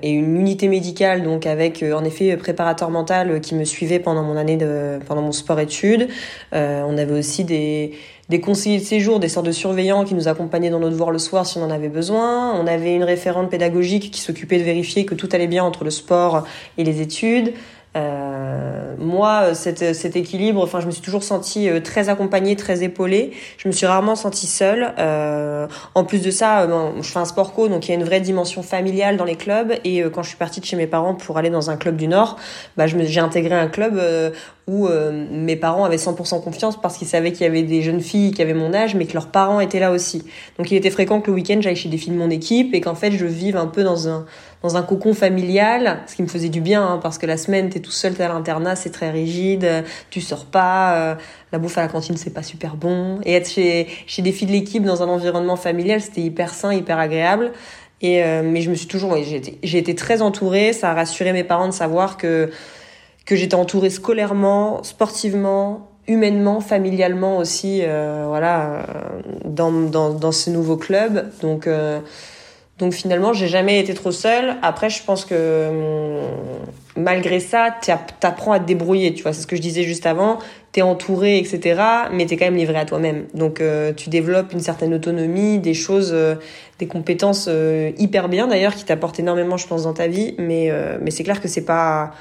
et une unité médicale, donc avec en effet préparateur mental qui me suivait pendant mon année de, pendant mon sport-études. on avait aussi des des conseillers de séjour, des sortes de surveillants qui nous accompagnaient dans nos devoirs le soir si on en avait besoin. On avait une référente pédagogique qui s'occupait de vérifier que tout allait bien entre le sport et les études. Euh, moi, cet, cet, équilibre, enfin, je me suis toujours sentie euh, très accompagnée, très épaulée. Je me suis rarement sentie seule. Euh, en plus de ça, euh, je fais un sport co, donc il y a une vraie dimension familiale dans les clubs. Et quand je suis partie de chez mes parents pour aller dans un club du Nord, bah, j'ai intégré un club où mes parents avaient 100% confiance parce qu'ils savaient qu'il y avait des jeunes filles qui avaient mon âge, mais que leurs parents étaient là aussi. Donc il était fréquent que le week-end, j'aille chez des filles de mon équipe et qu'en fait, je vive un peu dans un dans un cocon familial, ce qui me faisait du bien, hein, parce que la semaine, t'es tout seul, t'es à l'internat, c'est très rigide, tu sors pas, euh, la bouffe à la cantine, c'est pas super bon. Et être chez, chez des filles de l'équipe dans un environnement familial, c'était hyper sain, hyper agréable. Et euh, mais je me suis toujours, j'ai été, j'ai été très entourée. Ça a rassuré mes parents de savoir que que j'étais entourée scolairement, sportivement, humainement, familialement aussi, euh, voilà, dans, dans, dans ce nouveau club. Donc donc finalement, j'ai jamais été trop seule. Après, je pense que hum, malgré ça, t'apprends à te débrouiller. Tu vois, c'est ce que je disais juste avant. T'es entouré, etc. Mais t'es quand même livré à toi-même. Donc euh, tu développes une certaine autonomie, des choses, euh, des compétences euh, hyper bien d'ailleurs qui t'apportent énormément, je pense, dans ta vie. Mais mais c'est clair que c'est pas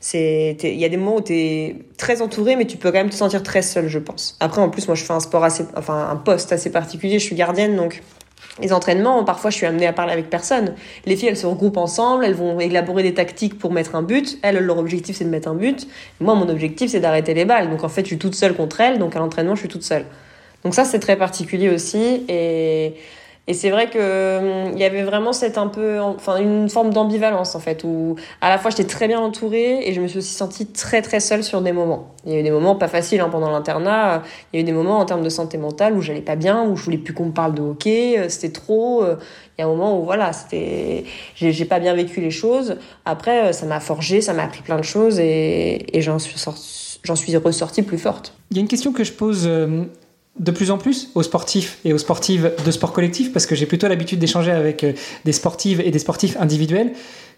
c'est il y a des moments où tu es très entouré mais tu peux quand même te sentir très seul je pense après en plus moi je fais un sport assez enfin un poste assez particulier je suis gardienne donc les entraînements, parfois je suis amenée à parler avec personne. Les filles, elles se regroupent ensemble, elles vont élaborer des tactiques pour mettre un but. Elles, leur objectif, c'est de mettre un but. Moi, mon objectif, c'est d'arrêter les balles. Donc en fait, je suis toute seule contre elles, donc à l'entraînement, je suis toute seule. Donc ça, c'est très particulier aussi. Et et c'est vrai que hum, il y avait vraiment cette un peu, enfin une forme d'ambivalence en fait, où à la fois j'étais très bien entourée et je me suis aussi sentie très très seule sur des moments. Il y a eu des moments pas faciles hein, pendant l'internat. Il y a eu des moments en termes de santé mentale où j'allais pas bien, où je voulais plus qu'on me parle de hockey, euh, c'était trop. Euh, il y a un moment où voilà, c'était, j'ai pas bien vécu les choses. Après, euh, ça m'a forgé, ça m'a appris plein de choses et, j'en suis ressortie plus forte. Il y a une question que je pose de plus en plus aux sportifs et aux sportives de sport collectif, parce que j'ai plutôt l'habitude d'échanger avec euh, des sportives et des sportifs individuels.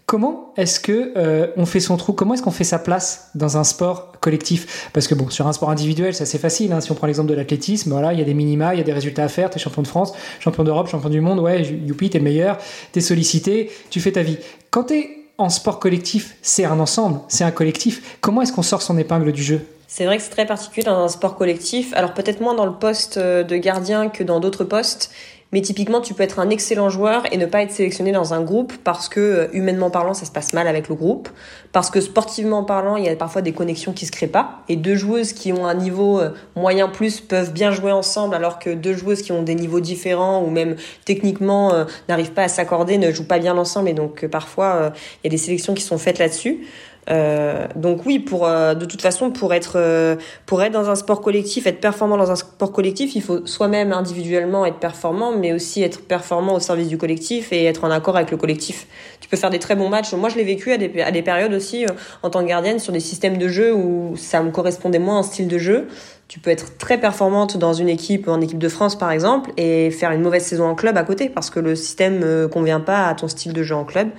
Comment est-ce que euh, on fait son trou? Comment est-ce qu'on fait sa place dans un sport collectif? Parce que bon, sur un sport individuel, c'est assez facile. Hein. Si on prend l'exemple de l'athlétisme, voilà, il y a des minima, il y a des résultats à faire. T'es champion de France, champion d'Europe, champion du monde. Ouais, youpi, t'es le meilleur. T'es sollicité, tu fais ta vie. Quand t'es en sport collectif, c'est un ensemble, c'est un collectif. Comment est-ce qu'on sort son épingle du jeu? C'est vrai que c'est très particulier dans un sport collectif. Alors peut-être moins dans le poste euh, de gardien que dans d'autres postes, Mais typiquement, tu peux être un excellent joueur et ne pas être sélectionné dans un groupe parce que, euh, humainement parlant, ça se passe mal avec le groupe. Parce que sportivement parlant, il y a parfois des connexions qui se créent pas. Et deux joueuses qui ont un niveau euh, moyen plus peuvent bien jouer ensemble alors que deux joueuses qui ont des niveaux différents ou même techniquement n'arrivent pas à s'accorder, ne jouent pas bien ensemble. Et donc, parfois, il y a des sélections qui sont faites là-dessus. Euh, donc oui, pour euh, de toute façon, pour être euh, pour être dans un sport collectif, être performant dans un sport collectif, il faut soi-même individuellement être performant, mais aussi être performant au service du collectif et être en accord avec le collectif. Tu peux faire des très bons matchs. Moi, je l'ai vécu à des, à des périodes aussi en tant que gardienne sur des systèmes de jeu où ça me correspondait moins en style de jeu. Tu peux être très performante dans une équipe, en équipe de France par exemple, et faire une mauvaise saison en club à côté parce que le système ne convient pas à ton style de jeu en club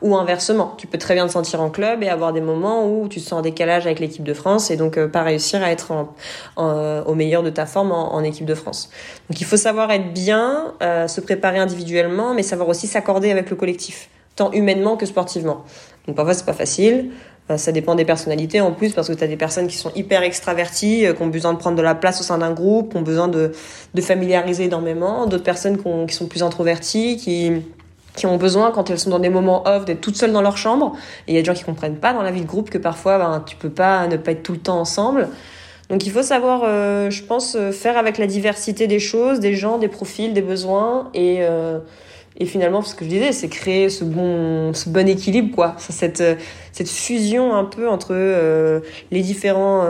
ou inversement. Tu peux très bien te sentir en club et avoir des moments où tu te sens en décalage avec l'équipe de France et donc euh, pas réussir à être en, au meilleur de ta forme en, équipe de France. Donc il faut savoir être bien, euh, se préparer individuellement, mais savoir aussi s'accorder avec le collectif, tant humainement que sportivement. Donc parfois c'est pas facile. Euh, ça dépend des personnalités en plus parce que tu as des personnes qui sont hyper extraverties, qui ont besoin de prendre de la place au sein d'un groupe, qui ont besoin de, de familiariser énormément, d'autres personnes qui, qui, sont plus introverties, qui qui ont besoin, quand elles sont dans des moments off, d'être toutes seules dans leur chambre. Et il y a des gens qui comprennent pas dans la vie de groupe que parfois, ben, tu peux pas ne pas être tout le temps ensemble. Donc il faut savoir, euh, je pense, euh, faire avec la diversité des choses, des gens, des profils, des besoins. Et, euh, et finalement, ce que je disais, c'est créer ce bon, ce bon équilibre, quoi. Cette, cette fusion un peu entre les différents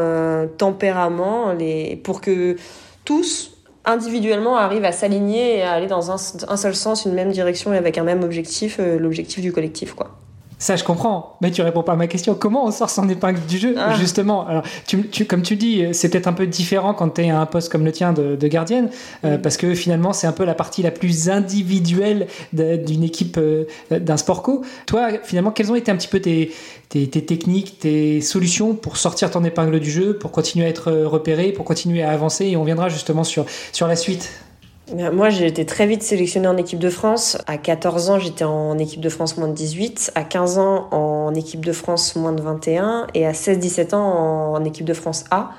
tempéraments, les, pour que tous individuellement arrivent à s'aligner et à aller dans un, seul sens, une même direction et avec un même objectif, euh, l'objectif du collectif, quoi. Ça, je comprends, mais tu réponds pas à ma question. Comment on sort son épingle du jeu, ah. justement? Alors, tu, tu, comme tu dis, c'est peut-être un peu différent quand tu es à un poste comme le tien de, de gardienne, euh, parce que finalement, c'est un peu la partie la plus individuelle d'une équipe euh, d'un sport co. Toi, finalement, quelles ont été un petit peu tes, tes, tes, techniques, tes solutions pour sortir ton épingle du jeu, pour continuer à être repéré, pour continuer à avancer? Et on viendra justement sur, sur la suite. Moi, j'ai été très vite sélectionnée en équipe de France. À 14 ans, j'étais en équipe de France moins de 18. À 15 ans, en équipe de France moins de 21. Et à 16-17 ans, en équipe de France A.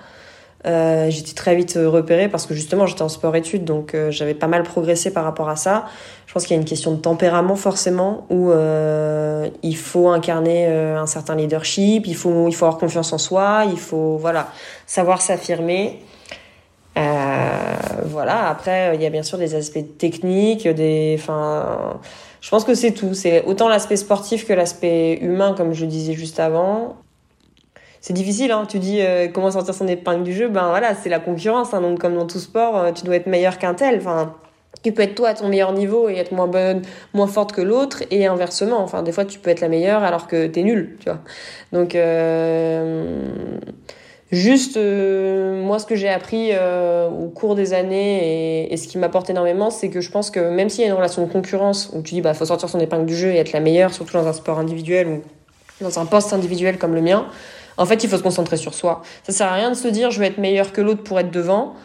Euh, j'étais très vite repérée parce que justement j'étais en sport-études donc euh, j'avais pas mal progressé par rapport à ça. Je pense qu'il y a une question de tempérament forcément où euh, il faut incarner euh, un certain leadership, il faut il faut avoir confiance en soi, il faut voilà savoir s'affirmer. Euh, voilà. Après, il y a bien sûr des aspects techniques, des, enfin, je pense que c'est tout. C'est autant l'aspect sportif que l'aspect humain, comme je disais juste avant. C'est difficile, hein. Tu dis euh, comment sortir son épingle du jeu. Ben voilà, c'est la concurrence. Hein. Donc comme dans tout sport, euh, tu dois être meilleur qu'un tel. Enfin, tu peux être toi à ton meilleur niveau et être moins bonne, moins forte que l'autre, et inversement. Enfin, des fois, tu peux être la meilleure alors que t'es nul, tu vois. Donc, Juste, euh, moi, ce que j'ai appris euh, au cours des années et, et ce qui m'apporte énormément, c'est que je pense que même s'il y a une relation de concurrence où tu dis, bah, faut sortir son épingle du jeu et être la meilleure, surtout dans un sport individuel ou dans un poste individuel comme le mien, en fait, il faut se concentrer sur soi. Ça sert à rien de se dire, je vais être meilleur que l'autre pour être devant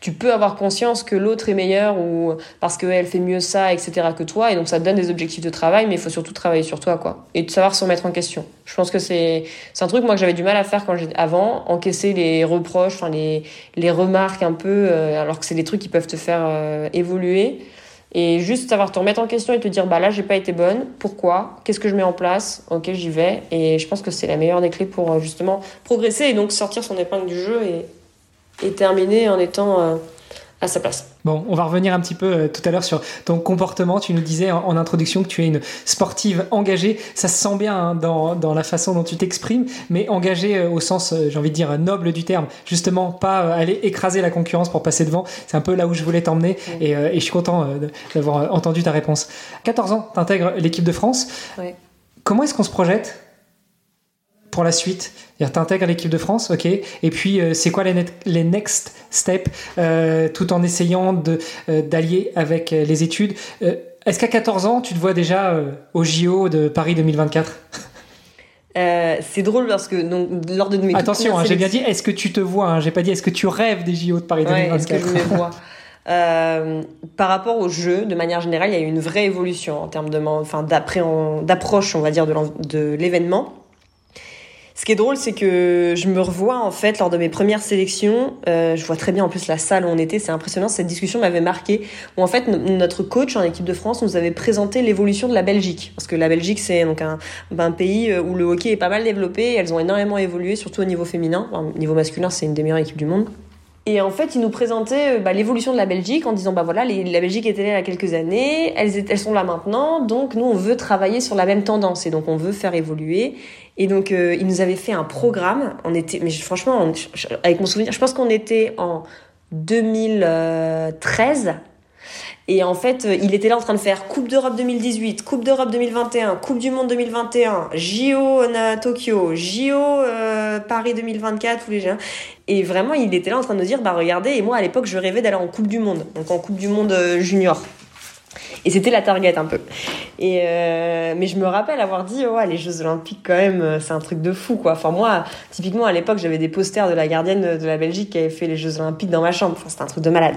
tu peux avoir conscience que l'autre est meilleur ou parce qu'elle fait mieux ça, etc. que toi. Et donc, ça te donne des objectifs de travail, mais il faut surtout travailler sur toi, quoi. Et de savoir se remettre en question. Je pense que c'est, un truc, moi, que j'avais du mal à faire quand avant, encaisser les reproches, enfin, les, les remarques un peu, euh, alors que c'est des trucs qui peuvent te faire euh, évoluer. Et juste savoir te remettre en question et te dire, bah là, j'ai pas été bonne. Pourquoi? Qu'est-ce que je mets en place? Ok, j'y vais. Et je pense que c'est la meilleure des clés pour, euh, justement, progresser et donc sortir son épingle du jeu et, et terminer en étant euh, à sa place. Bon, on va revenir un petit peu euh, tout à l'heure sur ton comportement. Tu nous disais en, introduction que tu es une sportive engagée. Ça se sent bien hein, dans, dans, la façon dont tu t'exprimes, mais engagée euh, au sens, j'ai envie de dire, noble du terme. Justement, pas aller écraser la concurrence pour passer devant. C'est un peu là où je voulais t'emmener et, et, je suis content d'avoir entendu ta réponse. 14 ans, tu intègres l'équipe de France. Comment est-ce qu'on se projette pour la suite. Tu intègres l'équipe de France, ok. Et puis, euh, c'est quoi les, les, next steps euh, tout en essayant euh, d'allier avec les études? Est-ce qu'à 14 ans, tu te vois déjà au JO de Paris 2024 c'est drôle parce que donc, lors de mes attention hein, j'ai bien dit est-ce que tu te vois hein, j'ai pas dit est-ce que tu rêves des JO de Paris 2024 est-ce que je me vois? Par rapport au jeu, de manière générale, il y a eu une vraie évolution en termes de, enfin, d'approche, on va dire, de l'événement Ce qui est drôle, c'est que je me revois en fait lors de mes premières sélections. Euh, je vois très bien en plus la salle où on était, c'est impressionnant. Cette discussion m'avait marqué. Où en fait notre coach en équipe de France nous avait présenté l'évolution de la Belgique, parce que la Belgique c'est donc un, un, pays où le hockey est pas mal développé. Elles ont énormément évolué, surtout au niveau féminin. Au niveau masculin, c'est une des meilleures équipes du monde. Et en fait, ils nous présentaient euh, bah, l'évolution de la Belgique en disant bah voilà, la Belgique était là il y a quelques années, elles, sont là maintenant, donc nous on veut travailler sur la même tendance et donc on veut faire évoluer. Et donc euh, ils nous avaient fait un programme. On était, mais franchement, avec mon souvenir, je pense qu'on était en 2013 et en fait, euh, il était là en train de faire Coupe d'Europe 2018, Coupe d'Europe 2021, Coupe du Monde 2021, JO Tokyo, JO euh, Paris 2024, tous les gens. Et vraiment, il était là en train de nous dire, bah regardez, et moi à l'époque, je rêvais d'aller en Coupe du Monde, donc en Coupe du Monde euh, junior. Et c'était la target un peu. Et mais je me rappelle avoir dit, oh, les Jeux Olympiques quand même, c'est un truc de fou quoi. Enfin moi, typiquement à l'époque, j'avais des posters de la gardienne de la Belgique qui avait fait les Jeux Olympiques dans ma chambre. Enfin, c'était un truc de malade.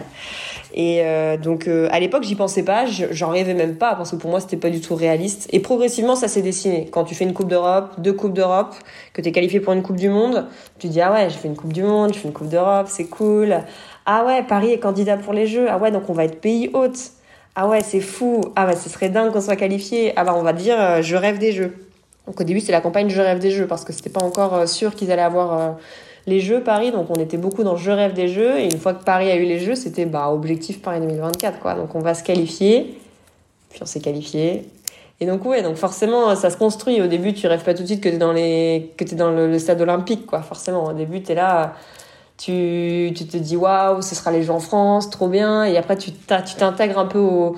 Et euh, donc euh, à l'époque, j'y pensais pas, j'en rêvais même pas parce que pour moi c'était pas du tout réaliste. Et progressivement, ça s'est dessiné. Quand tu fais une Coupe d'Europe, deux Coupes d'Europe, que tu es qualifié pour une Coupe du Monde, tu dis ah ouais, j'ai fait une Coupe du Monde, je fais une Coupe d'Europe, c'est cool. Ah ouais, Paris est candidat pour les Jeux. Ah ouais, donc on va être pays hôte. Ah ouais, c'est fou. Ah ouais, ce serait dingue qu'on soit qualifié. Ah bah on va dire euh, je rêve des Jeux. Donc au début, c'est la campagne je rêve des Jeux parce que c'était pas encore sûr qu'ils allaient avoir les Jeux Paris, donc on était beaucoup dans Je rêve des Jeux, et une fois que Paris a eu les Jeux, c'était bah, objectif Paris 2024, quoi. Donc on va se qualifier, puis on s'est qualifié. Et donc ouais, donc forcément ça se construit. Au début, tu rêves pas tout de suite que t'es dans les, que es dans le, stade olympique, quoi. Forcément, au début t'es là, tu, tu te dis waouh, ce sera les Jeux en France, trop bien. Et après tu t'intègres un peu au,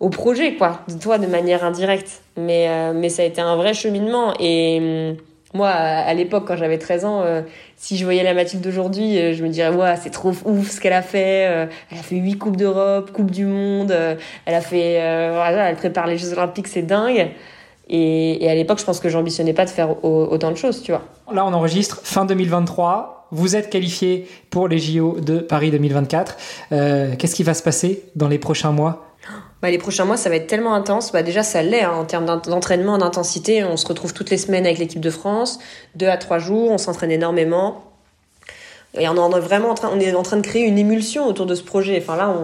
au projet, quoi, de toi de manière indirecte. Mais euh, mais ça a été un vrai cheminement et hum, moi, à l'époque, quand j'avais 13 ans, euh, si je voyais la Mathilde d'aujourd'hui, euh, je me dirais, ouais, c'est trop ouf ce qu'elle a fait. Euh, elle a fait 8 Coupes d'Europe, Coupe du Monde. elle a fait, voilà, elle prépare les Jeux Olympiques, c'est dingue. Et, et, à l'époque, je pense que j'ambitionnais pas de faire autant de choses, tu vois. Là, on enregistre fin 2023. Vous êtes qualifié pour les JO de Paris 2024. Qu'est-ce qui va se passer dans les prochains mois? Bah, les prochains mois, ça va être tellement intense. Bah, déjà, ça l'est hein, en termes d'entraînement, d'intensité. On se retrouve toutes les semaines avec l'équipe de France, deux à trois jours. On s'entraîne énormément. Et on est vraiment en train, on est en train de créer une émulsion autour de ce projet. Enfin là,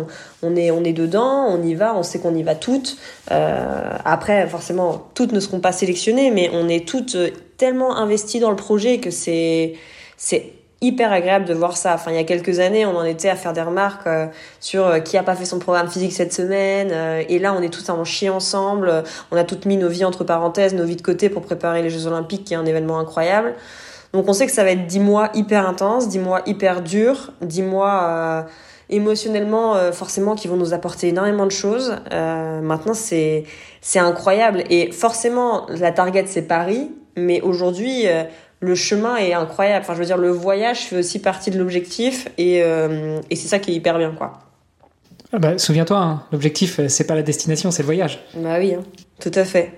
on, est, on est dedans, on y va, on sait qu'on y va toutes. Euh, après, forcément, toutes ne seront pas sélectionnées, mais on est toutes tellement investies dans le projet que c'est, c'est hyper agréable de voir ça. Enfin, il y a quelques années, on en était à faire des remarques euh, sur euh, qui a pas fait son programme physique cette semaine. Euh, et là, on est tous en chier ensemble. On a toutes mis nos vies entre parenthèses, nos vies de côté pour préparer les Jeux Olympiques, qui est un événement incroyable. Donc, on sait que ça va être dix mois hyper intenses, dix mois hyper durs, dix mois émotionnellement forcément qui vont nous apporter énormément de choses. maintenant, c'est c'est incroyable. Et forcément, la target c'est Paris, mais aujourd'hui le chemin est incroyable. Enfin, je veux dire, le voyage fait aussi partie de l'objectif et, euh, et c'est ça qui est hyper bien, quoi. Ah bah, souviens-toi, hein, l'objectif, euh, c'est pas la destination, c'est le voyage. Bah oui, hein, tout à fait.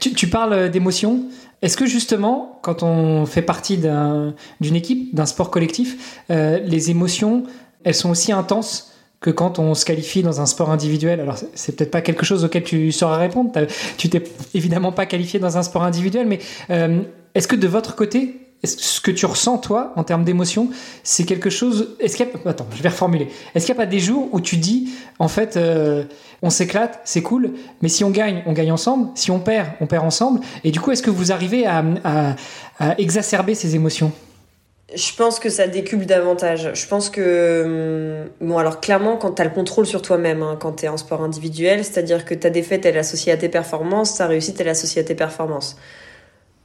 Tu, tu parles euh, d'émotion. Est-ce que justement, quand on fait partie d'une équipe, d'un sport collectif, les émotions, elles sont aussi intenses que quand on se qualifie dans un sport individuel. Alors, c'est peut-être pas quelque chose auquel tu sauras répondre. Tu t'es évidemment pas qualifié dans un sport individuel, mais est-ce que de votre côté, ce que tu ressens toi en termes d'émotion, c'est quelque chose. Est-ce qu'il y a... Attends, je vais reformuler. Est-ce qu'il n'y a pas des jours où tu dis, en fait, euh, on s'éclate, c'est cool, mais si on gagne, on gagne ensemble. Si on perd, on perd ensemble. Et du coup, est-ce que vous arrivez à, exacerber ces émotions? Je pense que ça décuple davantage. Je pense que, hum, bon, alors clairement, quand tu as le contrôle sur toi-même, hein, quand tu es en sport individuel, c'est-à-dire que ta défaite, elle est associée à tes performances, ta réussite, elle est associée à tes performances.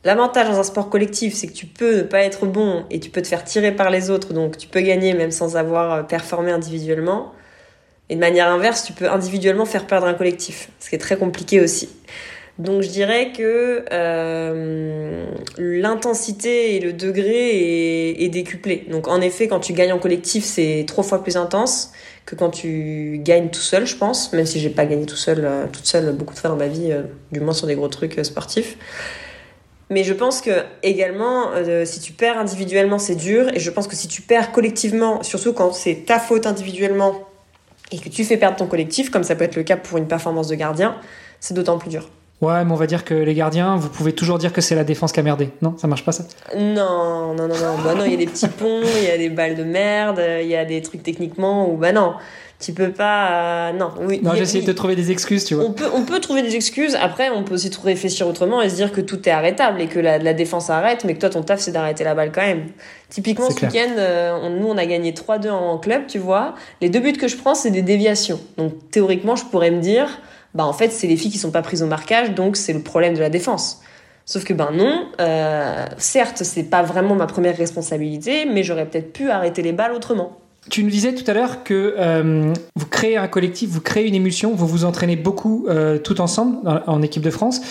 L'avantage dans un sport collectif, c'est que tu peux ne pas être bon et tu peux te faire tirer par les autres, donc tu peux gagner même sans avoir euh, performé individuellement. Et de manière inverse, tu peux individuellement faire perdre un collectif, ce qui est très compliqué aussi. Donc je dirais que euh, l'intensité et le degré est, décuplé. Donc en effet, quand tu gagnes en collectif, c'est trois fois plus intense que quand tu gagnes tout seul, je pense. Même si j'ai pas gagné tout seul, euh, toute seule beaucoup de fois dans ma vie, du moins sur des gros trucs sportifs. Mais je pense que également, euh, si tu perds individuellement, c'est dur. Et je pense que si tu perds collectivement, surtout quand c'est ta faute individuellement et que tu fais perdre ton collectif, comme ça peut être le cas pour une performance de gardien, c'est d'autant plus dur. Ouais, mais on va dire que les gardiens, vous pouvez toujours dire que c'est la défense qui a merdé. Non, ça marche pas ça? Non, non, non, non. Bah non, il y a des petits ponts, il y a des balles de merde, il y a des trucs techniquement où bah non. Tu peux pas. Euh, non, oui. Non, j'essaie de trouver des excuses, tu vois. On peut, on peut trouver des excuses. Après, on peut aussi trouver réfléchir autrement et se dire que tout est arrêtable et que la, la défense arrête, mais que toi, ton taf, c'est d'arrêter la balle quand même. Typiquement, ce week-end, euh, nous, on a gagné 3-2 en club, tu vois. Les deux buts que je prends, c'est des déviations. Donc, théoriquement, je pourrais me dire, bah, en fait, c'est les filles qui sont pas prises au marquage, donc c'est le problème de la défense. Sauf que ben non, euh, certes, c'est pas vraiment ma première responsabilité, mais j'aurais peut-être pu arrêter les balles autrement. Tu nous disais tout à l'heure que euh, vous créez un collectif, vous créez une émulsion, vous vous entraînez beaucoup euh, tout ensemble en, équipe de France.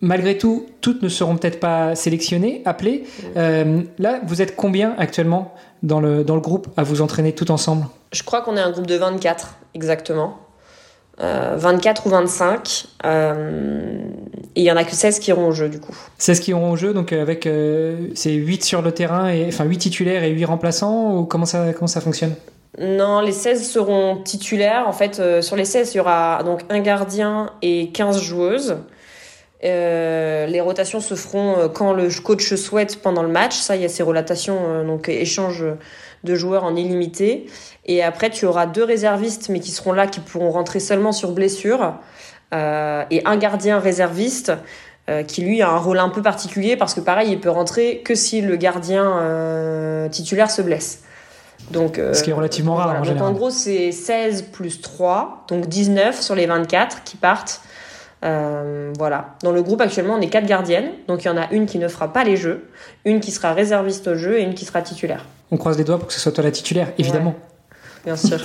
Malgré tout, toutes ne seront peut-être pas sélectionnées, appelées. Euh, là, vous êtes combien actuellement dans le, dans le groupe à vous entraîner tout ensemble? Je crois qu'on est un groupe de 24, exactement. 24 ou 25. Et il y en a que 16 qui iront au jeu du coup. 16 qui iront au jeu, donc avec euh, c'est 8 sur le terrain, et, enfin 8 titulaires et 8 remplaçants, ou comment ça, comment ça fonctionne? Non, les 16 seront titulaires. En fait, euh, sur les 16, il y aura donc un gardien et 15 joueuses. Euh, les rotations se feront quand le coach souhaite pendant le match. Ça, il y a ces rotations, donc échange de joueurs en illimité. Et après, tu auras deux réservistes, mais qui seront là, qui pourront rentrer seulement sur blessure. Euh, et un gardien réserviste euh, qui lui a un rôle un peu particulier parce que pareil, il peut rentrer que si le gardien euh, titulaire se blesse. Donc, Ce qui est relativement rare en donc en gros, c'est 16 plus 3, donc 19 sur les 24 qui partent. voilà. Dans le groupe actuellement, on est quatre gardiennes. Donc il y en a une qui ne fera pas les jeux, une qui sera réserviste au jeu et une qui sera titulaire. On croise les doigts pour que ce soit toi la titulaire, évidemment. Bien sûr.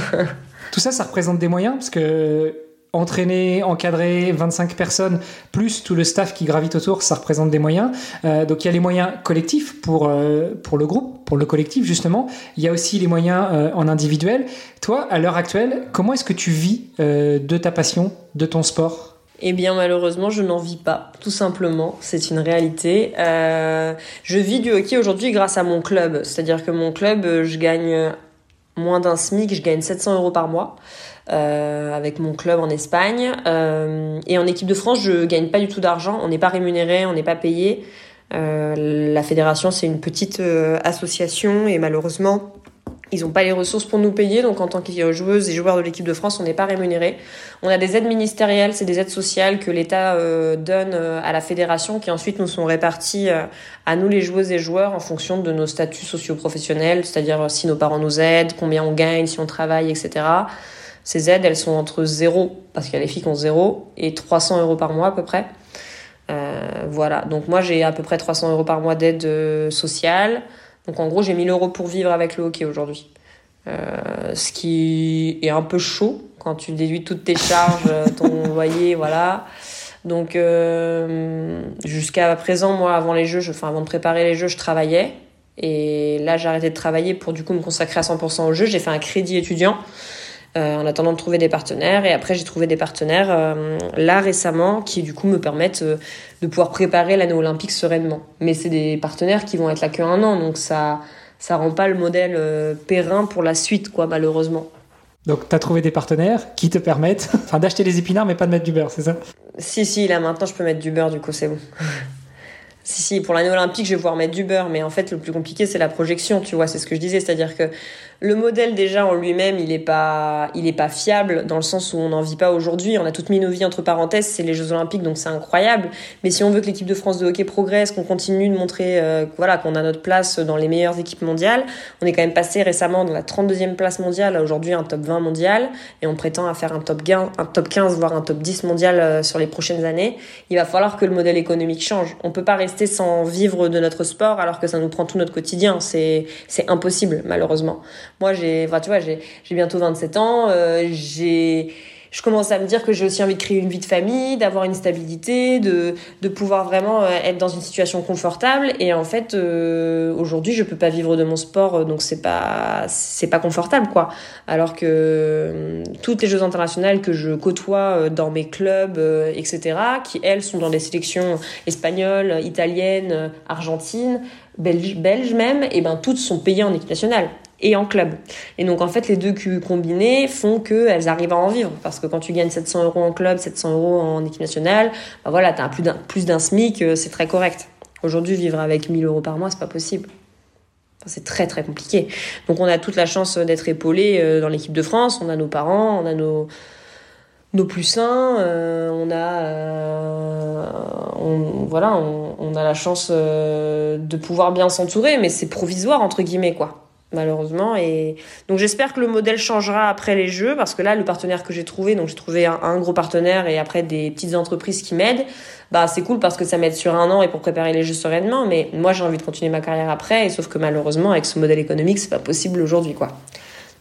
Tout ça, ça représente des moyens parce que entraîner, encadrer 25 personnes, plus tout le staff qui gravite autour, ça représente des moyens. Euh, donc il y a les moyens collectifs pour, euh, pour le groupe, pour le collectif justement. Il y a aussi les moyens euh, en individuel. Toi, à l'heure actuelle, comment est-ce que tu vis de ta passion, de ton sport? Eh bien malheureusement je n'en vis pas, tout simplement, c'est une réalité. je vis du hockey aujourd'hui grâce à mon club, c'est-à-dire que mon club, je gagne moins d'un SMIC, je gagne 700 euros par mois. Euh, avec mon club en Espagne. Euh, et en équipe de France, je gagne pas du tout d'argent. On n'est pas rémunéré, on n'est pas payé. Euh, la fédération, c'est une petite association et malheureusement, ils n'ont pas les ressources pour nous payer, donc en tant que joueuse et joueur de l'équipe de France, on n'est pas rémunéré. On a des aides ministérielles, c'est des aides sociales que l'État donne à la fédération, qui ensuite nous sont réparties à nous les joueuses et joueurs en fonction de nos statuts socio-professionnels, c'est-à-dire si nos parents nous aident, combien on gagne, si on travaille, etc. Ces aides, elles sont entre 0, parce qu'il y a les filles qui ont 0, et 300 euros par mois à peu près. Euh, voilà, donc moi j'ai à peu près 300 euros par mois d'aide euh, sociale. Donc en gros, j'ai 1000 euros pour vivre avec le hockey aujourd'hui. Euh, ce qui est un peu chaud quand tu déduis toutes tes charges, ton loyer, voilà. Donc jusqu'à présent, moi, avant les jeux, je, enfin avant de préparer les jeux, je travaillais. Et là, j'ai arrêté de travailler pour du coup me consacrer à 100% au jeu. J'ai fait un crédit étudiant. Euh, en attendant de trouver des partenaires. Et après, j'ai trouvé des partenaires euh, là récemment qui, du coup, me permettent euh, de pouvoir préparer l'année olympique sereinement. Mais c'est des partenaires qui vont être là qu'un an, donc ça ça rend pas le modèle périn pour la suite, quoi, malheureusement. Donc, tu as trouvé des partenaires qui te permettent enfin, d'acheter des épinards, mais pas de mettre du beurre, c'est ça? Si, si, là maintenant, je peux mettre du beurre, du coup, c'est bon. si, si, pour l'année olympique, je vais pouvoir mettre du beurre, mais en fait, le plus compliqué, c'est la projection, tu vois, c'est ce que je disais, c'est-à-dire que le modèle déjà en lui-même, il est pas, il est pas fiable dans le sens où on n'en vit pas aujourd'hui. On a toutes mis nos vies entre parenthèses, c'est les Jeux Olympiques, donc c'est incroyable. Mais si on veut que l'équipe de France de hockey progresse, qu'on continue de montrer, euh, voilà, qu'on a notre place dans les meilleures équipes mondiales, on est quand même passé récemment dans la 32e place mondiale, à aujourd'hui un top 20 mondial, et on prétend à faire un top 15, un top 15 voire un top 10 mondial euh, sur les prochaines années. Il va falloir que le modèle économique change. On peut pas rester sans vivre de notre sport alors que ça nous prend tout notre quotidien. C'est, c'est impossible, malheureusement. Moi, j'ai, enfin, tu vois, j'ai, bientôt 27 ans, euh, j'ai, je commence à me dire que j'ai aussi envie de créer une vie de famille, d'avoir une stabilité, de, de pouvoir vraiment euh, être dans une situation confortable. Et en fait, euh, aujourd'hui, je peux pas vivre de mon sport, donc c'est pas, c'est pas confortable, quoi. Alors que toutes les Jeux internationales que je côtoie dans mes clubs, etc., qui elles sont dans des sélections espagnoles, italiennes, argentines, belges, belges même, et ben toutes sont payées en équipe nationale. Et en club. Et donc en fait les deux combinés font qu'elles arrivent à en vivre parce que quand tu gagnes 700 euros en club, 700 euros en équipe nationale, bah voilà, tu as plus d'un, plus d'un SMIC, euh, c'est très correct. Aujourd'hui vivre avec 1000 euros par mois, c'est pas possible. c'est très très compliqué. Donc on a toute la chance d'être épaulé euh, dans l'équipe de France, on a nos parents, on a nos nos plus sains, euh, on a on, voilà, on, a la chance de pouvoir bien s'entourer, mais c'est provisoire entre guillemets quoi malheureusement. Et donc j'espère que le modèle changera après les jeux, parce que là, le partenaire que j'ai trouvé, donc j'ai trouvé un, gros partenaire et après des petites entreprises qui m'aident, bah c'est cool parce que ça m'aide sur un an et pour préparer les jeux sereinement. Mais moi, j'ai envie de continuer ma carrière après, et sauf que malheureusement, avec ce modèle économique, c'est pas possible aujourd'hui, quoi.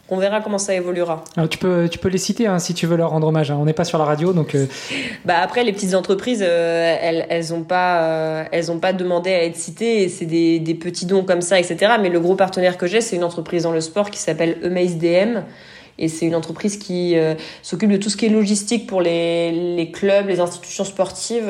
On verra comment ça évoluera. Alors, tu, peux, tu peux les citer hein, si tu veux leur rendre hommage. Hein. On n'est pas sur la radio, donc. Euh. Bah après, les petites entreprises, euh, elles, elles ont pas, euh, elles ont pas demandé à être citées. C'est des, des, petits dons comme ça, etc. Mais le gros partenaire que j'ai, c'est une entreprise dans le sport qui s'appelle Amaze DM. Et c'est une entreprise qui s'occupe de tout ce qui est logistique pour les, les clubs, les institutions sportives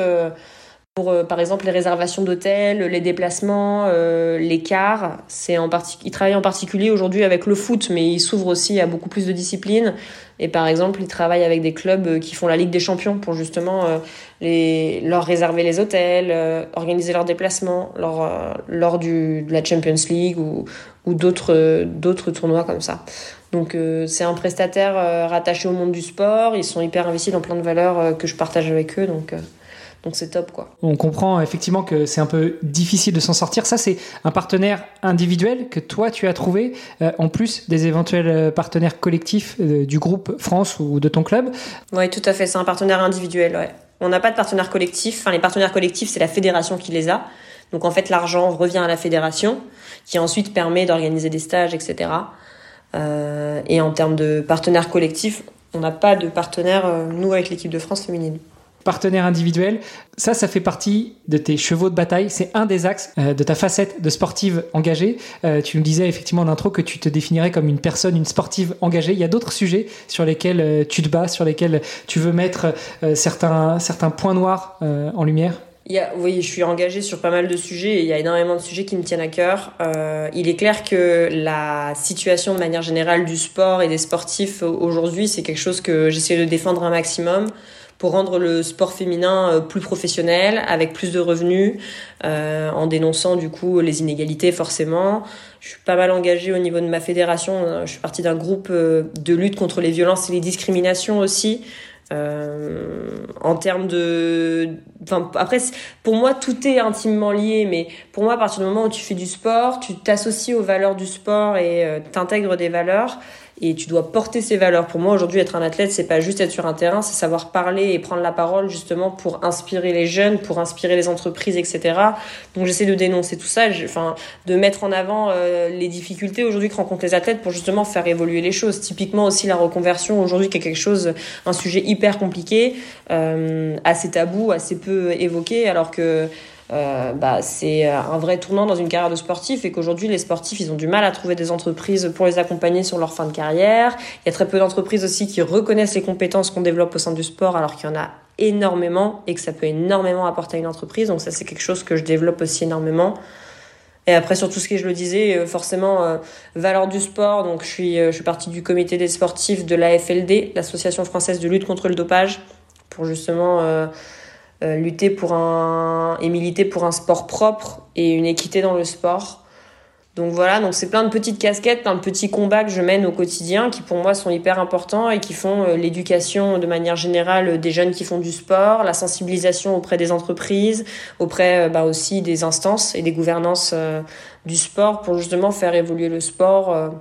pour euh, par exemple les réservations d'hôtels, les déplacements, euh, les cars. C'est en il travaille en particulier aujourd'hui avec le foot, mais il s'ouvre aussi à beaucoup plus de disciplines. Et par exemple, il travaille avec des clubs euh, qui font la Ligue des Champions pour justement les, leur réserver les hôtels, organiser leurs déplacements lors, lors du, de la Champions League ou, ou d'autres, d'autres tournois comme ça. Donc c'est un prestataire rattaché au monde du sport. Ils sont hyper investis dans plein de valeurs que je partage avec eux. Donc donc c'est top quoi. On comprend effectivement que c'est un peu difficile de s'en sortir. Ça c'est un partenaire individuel que toi tu as trouvé euh, en plus des éventuels euh, partenaires collectifs euh, du groupe France ou de ton club. Oui tout à fait, c'est un partenaire individuel. Ouais. On n'a pas de partenaire collectif. Enfin les partenaires collectifs c'est la fédération qui les a. Donc en fait l'argent revient à la fédération qui ensuite permet d'organiser des stages etc. et en termes de partenaires collectifs, on n'a pas de partenaire nous avec l'équipe de France féminine partenaire individuel. Ça, ça fait partie de tes chevaux de bataille. C'est un des axes euh, de ta facette de sportive engagée. Euh, tu nous disais effectivement en intro que tu te définirais comme une personne, une sportive engagée. Il y a d'autres sujets sur lesquels euh, tu te bats, sur lesquels tu veux mettre certains, certains points noirs en lumière? Il y a, oui, je suis engagée sur pas mal de sujets et il y a énormément de sujets qui me tiennent à cœur. Il est clair que la situation de manière générale du sport et des sportifs aujourd'hui, c'est quelque chose que j'essaie de défendre un maximum pour rendre le sport féminin euh, plus professionnel, avec plus de revenus, euh, en dénonçant du coup les inégalités forcément. Je suis pas mal engagée au niveau de ma fédération. Je suis partie d'un groupe euh, de lutte contre les violences et les discriminations aussi. Euh, en termes de, enfin après pour moi tout est intimement lié, mais pour moi à partir du moment où tu fais du sport, tu t'associes aux valeurs du sport et euh, t'intègres des valeurs et tu dois porter ces valeurs. Pour moi, aujourd'hui, être un athlète, c'est pas juste être sur un terrain, c'est savoir parler et prendre la parole justement pour inspirer les jeunes, pour inspirer les entreprises, etc. Donc, j'essaie de dénoncer tout ça, enfin, de mettre en avant euh, les difficultés aujourd'hui que rencontrent les athlètes pour justement faire évoluer les choses. Typiquement aussi la reconversion aujourd'hui, qui est quelque chose, un sujet hyper compliqué, euh, assez tabou, assez peu évoqué, alors que euh, bah, c'est euh, un vrai tournant dans une carrière de sportif et qu'aujourd'hui les sportifs ils ont du mal à trouver des entreprises pour les accompagner sur leur fin de carrière. Il y a très peu d'entreprises aussi qui reconnaissent les compétences qu'on développe au sein du sport alors qu'il y en a énormément et que ça peut énormément apporter à une entreprise. Donc ça c'est quelque chose que je développe aussi énormément. Et après sur tout ce qui je le disais, euh, forcément valeur du sport. Donc je suis je suis partie du comité des sportifs de l'AFLD, l'association française de lutte contre le dopage, pour justement lutter pour un et militer pour un sport propre et une équité dans le sport. Donc voilà, donc c'est plein de petites casquettes, plein de petits combats que je mène au quotidien qui pour moi sont hyper importants et qui font euh, l'éducation de manière générale des jeunes qui font du sport, la sensibilisation auprès des entreprises, auprès euh, bah, aussi des instances et des gouvernances du sport pour justement faire évoluer le sport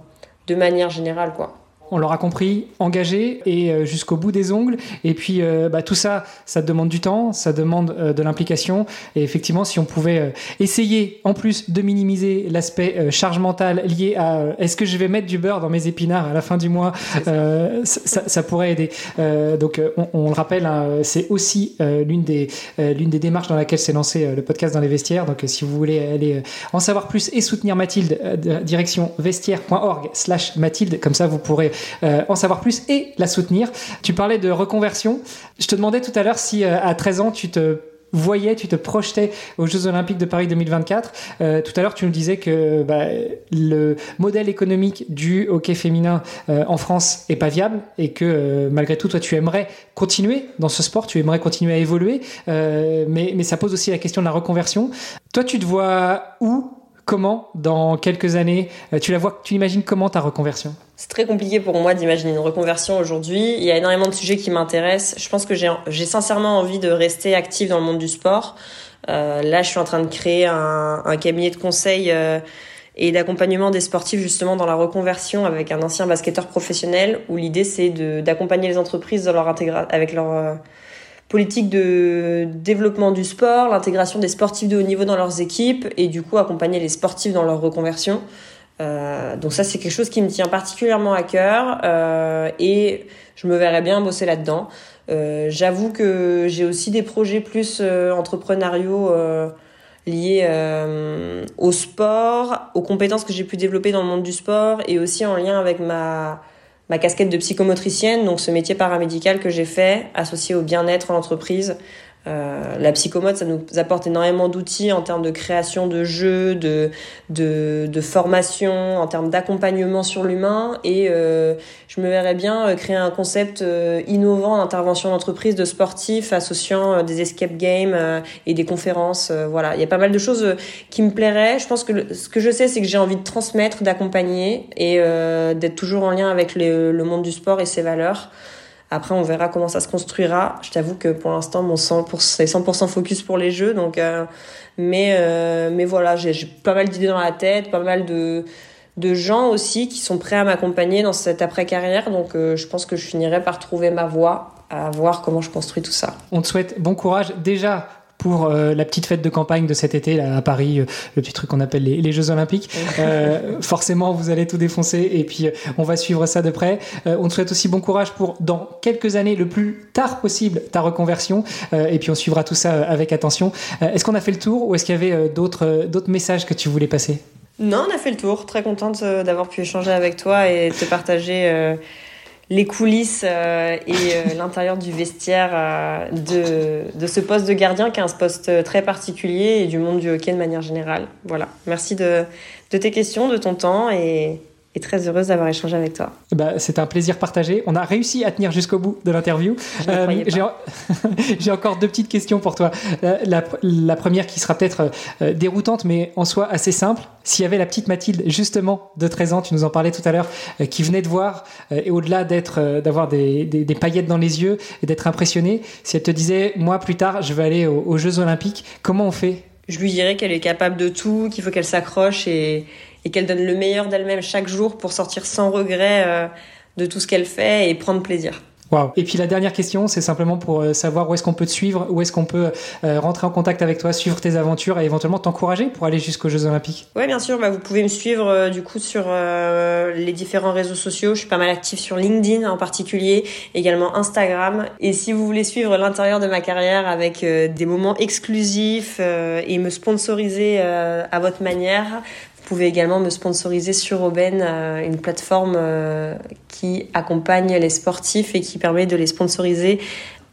de manière générale quoi on l'aura compris, engagé et euh, jusqu'au bout des ongles. Et puis euh, bah, tout ça, ça demande du temps, ça demande euh, de l'implication. Et effectivement, si on pouvait essayer en plus de minimiser l'aspect charge mentale lié à est-ce que je vais mettre du beurre dans mes épinards à la fin du mois, ça, pourrait aider. donc on, le rappelle, hein, c'est aussi l'une des l'une des démarches dans laquelle s'est lancé le podcast dans les vestiaires. Donc si vous voulez aller en savoir plus et soutenir Mathilde, direction vestiaire.org/slash Mathilde, comme ça vous pourrez euh, en savoir plus et la soutenir. Tu parlais de reconversion. Je te demandais tout à l'heure si euh, à 13 ans tu te voyais, tu te projetais aux Jeux Olympiques de Paris 2024. Euh, tout à l'heure, tu nous disais que bah, le modèle économique du hockey féminin en France est pas viable et que malgré tout, toi, tu aimerais continuer dans ce sport, tu aimerais continuer à évoluer, mais, mais ça pose aussi la question de la reconversion. Toi, tu te vois où Comment, dans quelques années, tu la vois, tu imagines comment ta reconversion? C'est très compliqué pour moi d'imaginer une reconversion aujourd'hui. Il y a énormément de sujets qui m'intéressent. Je pense que j'ai sincèrement envie de rester active dans le monde du sport. Euh, là, je suis en train de créer un, un cabinet de conseil euh, et d'accompagnement des sportifs justement dans la reconversion avec un ancien basketteur professionnel où l'idée c'est d'accompagner les entreprises dans leur avec leur euh, politique de développement du sport, l'intégration des sportifs de haut niveau dans leurs équipes et du coup accompagner les sportifs dans leur reconversion. Euh, donc ça, c'est quelque chose qui me tient particulièrement à cœur euh, et je me verrais bien bosser là-dedans. Euh, J'avoue que j'ai aussi des projets plus euh, entrepreneuriaux euh, liés au sport, aux compétences que j'ai pu développer dans le monde du sport et aussi en lien avec ma ma casquette de psychomotricienne, donc ce métier paramédical que j'ai fait, associé au bien-être en entreprise, euh, la psychomote, ça nous apporte énormément d'outils en termes de création de jeux, de, de, de formation, en termes d'accompagnement sur l'humain. Et euh, je me verrais bien euh, créer un concept euh, innovant d'intervention d'entreprise de sportifs associant des escape games et des conférences. voilà, il y a pas mal de choses qui me plairaient. Je pense que ce que je sais, c'est que j'ai envie de transmettre, d'accompagner et d'être toujours en lien avec le monde du sport et ses valeurs. Après, on verra comment ça se construira. Je t'avoue que pour l'instant, mon 100%, c'est 100% focus pour les jeux. Donc, euh, mais, euh, mais voilà, j'ai pas mal d'idées dans la tête, pas mal de, de gens aussi qui sont prêts à m'accompagner dans cette après-carrière. Donc, euh, je pense que je finirai par trouver ma voie, à voir comment je construis tout ça. On te souhaite bon courage déjà pour euh, la petite fête de campagne de cet été là, à Paris, euh, le petit truc qu'on appelle les, Jeux Olympiques. Euh, forcément, vous allez tout défoncer et puis on va suivre ça de près. on te souhaite aussi bon courage pour, dans quelques années, le plus tard possible, ta reconversion. et puis on suivra tout ça avec attention. est-ce qu'on a fait le tour ou est-ce qu'il y avait d'autres d'autres messages que tu voulais passer? Non, on a fait le tour. Très contente d'avoir pu échanger avec toi et te partager les coulisses euh, et euh, l'intérieur du vestiaire euh, de, de ce poste de gardien qui est un poste très particulier et du monde du hockey de manière générale. Voilà. Merci de, de tes questions, de ton temps et, et très heureuse d'avoir échangé avec toi. Bah, c'est un plaisir partagé. On a réussi à tenir jusqu'au bout de l'interview. Euh, J'ai encore deux petites questions pour toi. La, la, première qui sera peut-être euh, déroutante, mais en soi assez simple. S'il y avait la petite Mathilde, justement, de 13 ans, tu nous en parlais tout à l'heure, euh, qui venait de voir, et au-delà d'être, d'avoir des, des, des, paillettes dans les yeux et d'être impressionnée, si elle te disait, moi, plus tard, je vais aller aux, aux Jeux Olympiques, comment on fait? Je lui dirais qu'elle est capable de tout, qu'il faut qu'elle s'accroche et et qu'elle donne le meilleur d'elle-même chaque jour pour sortir sans regret euh, de tout ce qu'elle fait et prendre plaisir. Wow. Et puis la dernière question, c'est simplement pour euh, savoir où est-ce qu'on peut te suivre, où est-ce qu'on peut euh, rentrer en contact avec toi, suivre tes aventures et éventuellement t'encourager pour aller jusqu'aux Jeux Olympiques. Oui, bien sûr. Bah, vous pouvez me suivre du coup sur les différents réseaux sociaux. Je suis pas mal active sur LinkedIn en particulier, également Instagram. Et si vous voulez suivre l'intérieur de ma carrière avec des moments exclusifs et me sponsoriser à votre manière, pouvez également me sponsoriser sur Aubaine, euh, une plateforme euh, qui accompagne les sportifs et qui permet de les sponsoriser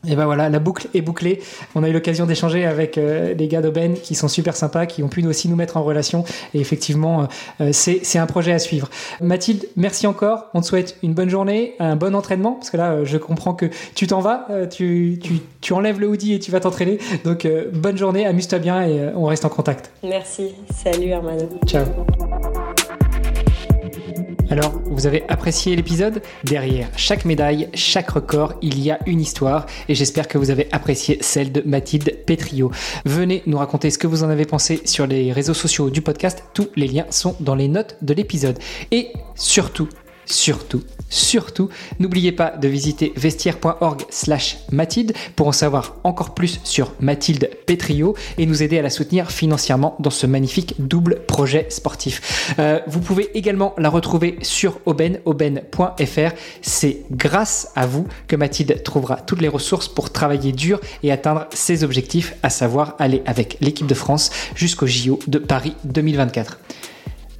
et ben voilà, la boucle est bouclée. On a eu l'occasion d'échanger avec euh, les gars d'Aubaine qui sont super sympas, qui ont pu aussi nous mettre en relation. Et effectivement, c'est un projet à suivre. Mathilde, merci encore. On te souhaite une bonne journée, un bon entraînement, parce que là, je comprends que tu t'en vas, tu, tu, tu, enlèves le hoodie et tu vas t'entraîner. Donc, bonne journée, amuse-toi bien et on reste en contact. Merci. Salut, Hermano. Ciao. Alors, vous avez apprécié l'épisode Derrière chaque médaille, chaque record, il y a une histoire et j'espère que vous avez apprécié celle de Mathilde Petrio. Venez nous raconter ce que vous en avez pensé sur les réseaux sociaux du podcast. Tous les liens sont dans les notes de l'épisode. Et surtout, surtout, surtout, n'oubliez pas de visiter vestiaire.org slash Mathilde pour en savoir encore plus sur Mathilde Petrio et nous aider à la soutenir financièrement dans ce magnifique double projet sportif. Euh, vous pouvez également la retrouver sur auben.fr. C'est grâce à vous que Mathilde trouvera toutes les ressources pour travailler dur et atteindre ses objectifs, à savoir aller avec l'équipe de France jusqu'au JO de Paris 2024.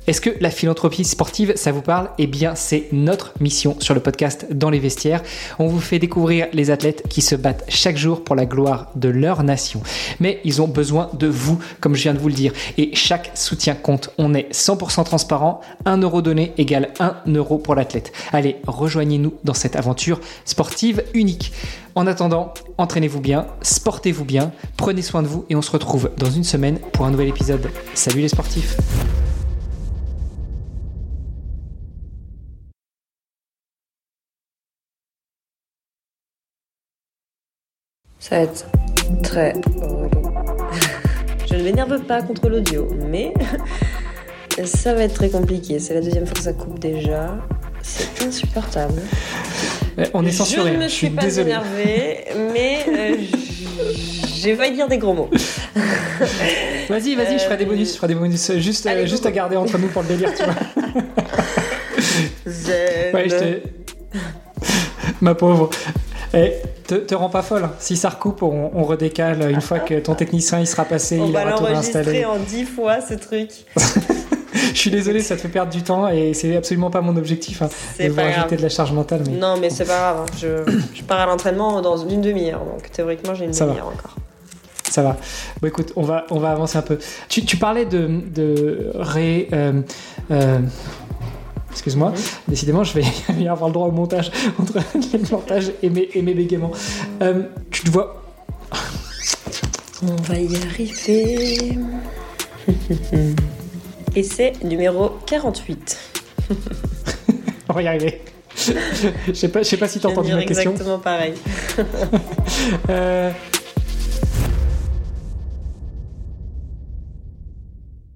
Est-ce que la philanthropie sportive, ça vous parle? Eh bien, c'est notre mission sur le podcast Dans les vestiaires. On vous fait découvrir les athlètes qui se battent chaque jour pour la gloire de leur nation. Mais ils ont besoin de vous, comme je viens de vous le dire. Et chaque soutien compte. On est 100% transparent. 1 euro donné égale 1 euro pour l'athlète. Allez, rejoignez-nous dans cette aventure sportive unique. En attendant, entraînez-vous bien, sportez-vous bien, prenez soin de vous et on se retrouve dans une semaine pour un nouvel épisode. Salut les sportifs Ça va être très Je ne m'énerve pas contre l'audio, mais ça va être très compliqué. C'est la deuxième fois que ça coupe déjà. C'est insupportable. Euh, on est censuré. Je ne me suis, pas énervée, mais euh, j'ai failli dire des gros mots. vas-y, vas-y, je ferai des bonus, je ferai des bonus. Juste, euh, juste à garder entre nous pour le délire, tu vois. Ouais, je te... Ma pauvre. Eh, te, te rends pas folle. Si ça recoupe, on, on, redécale une fois que ton technicien il sera passé, on il va aura tout réinstallé. en dix fois ce truc. je suis désolé, ça te fait perdre du temps et c'est absolument pas mon objectif hein, de vous rajouter de la charge mentale. Mais... Non, mais c'est pas grave. hein. Je, je, pars à l'entraînement dans une demi-heure, donc théoriquement j'ai une demi-heure encore. Ça va. Bon, écoute, on va, on va avancer un peu. Tu, tu parlais de, de ré. Euh, euh, Excuse-moi, décidément, je vais y avoir le droit au montage entre le montage et mes, et mes bégaiements. Euh, tu te vois. On va y arriver. Et c'est numéro 48. On va y arriver. Je sais pas, je sais pas si tu as entendu ma question. Exactement pareil. euh,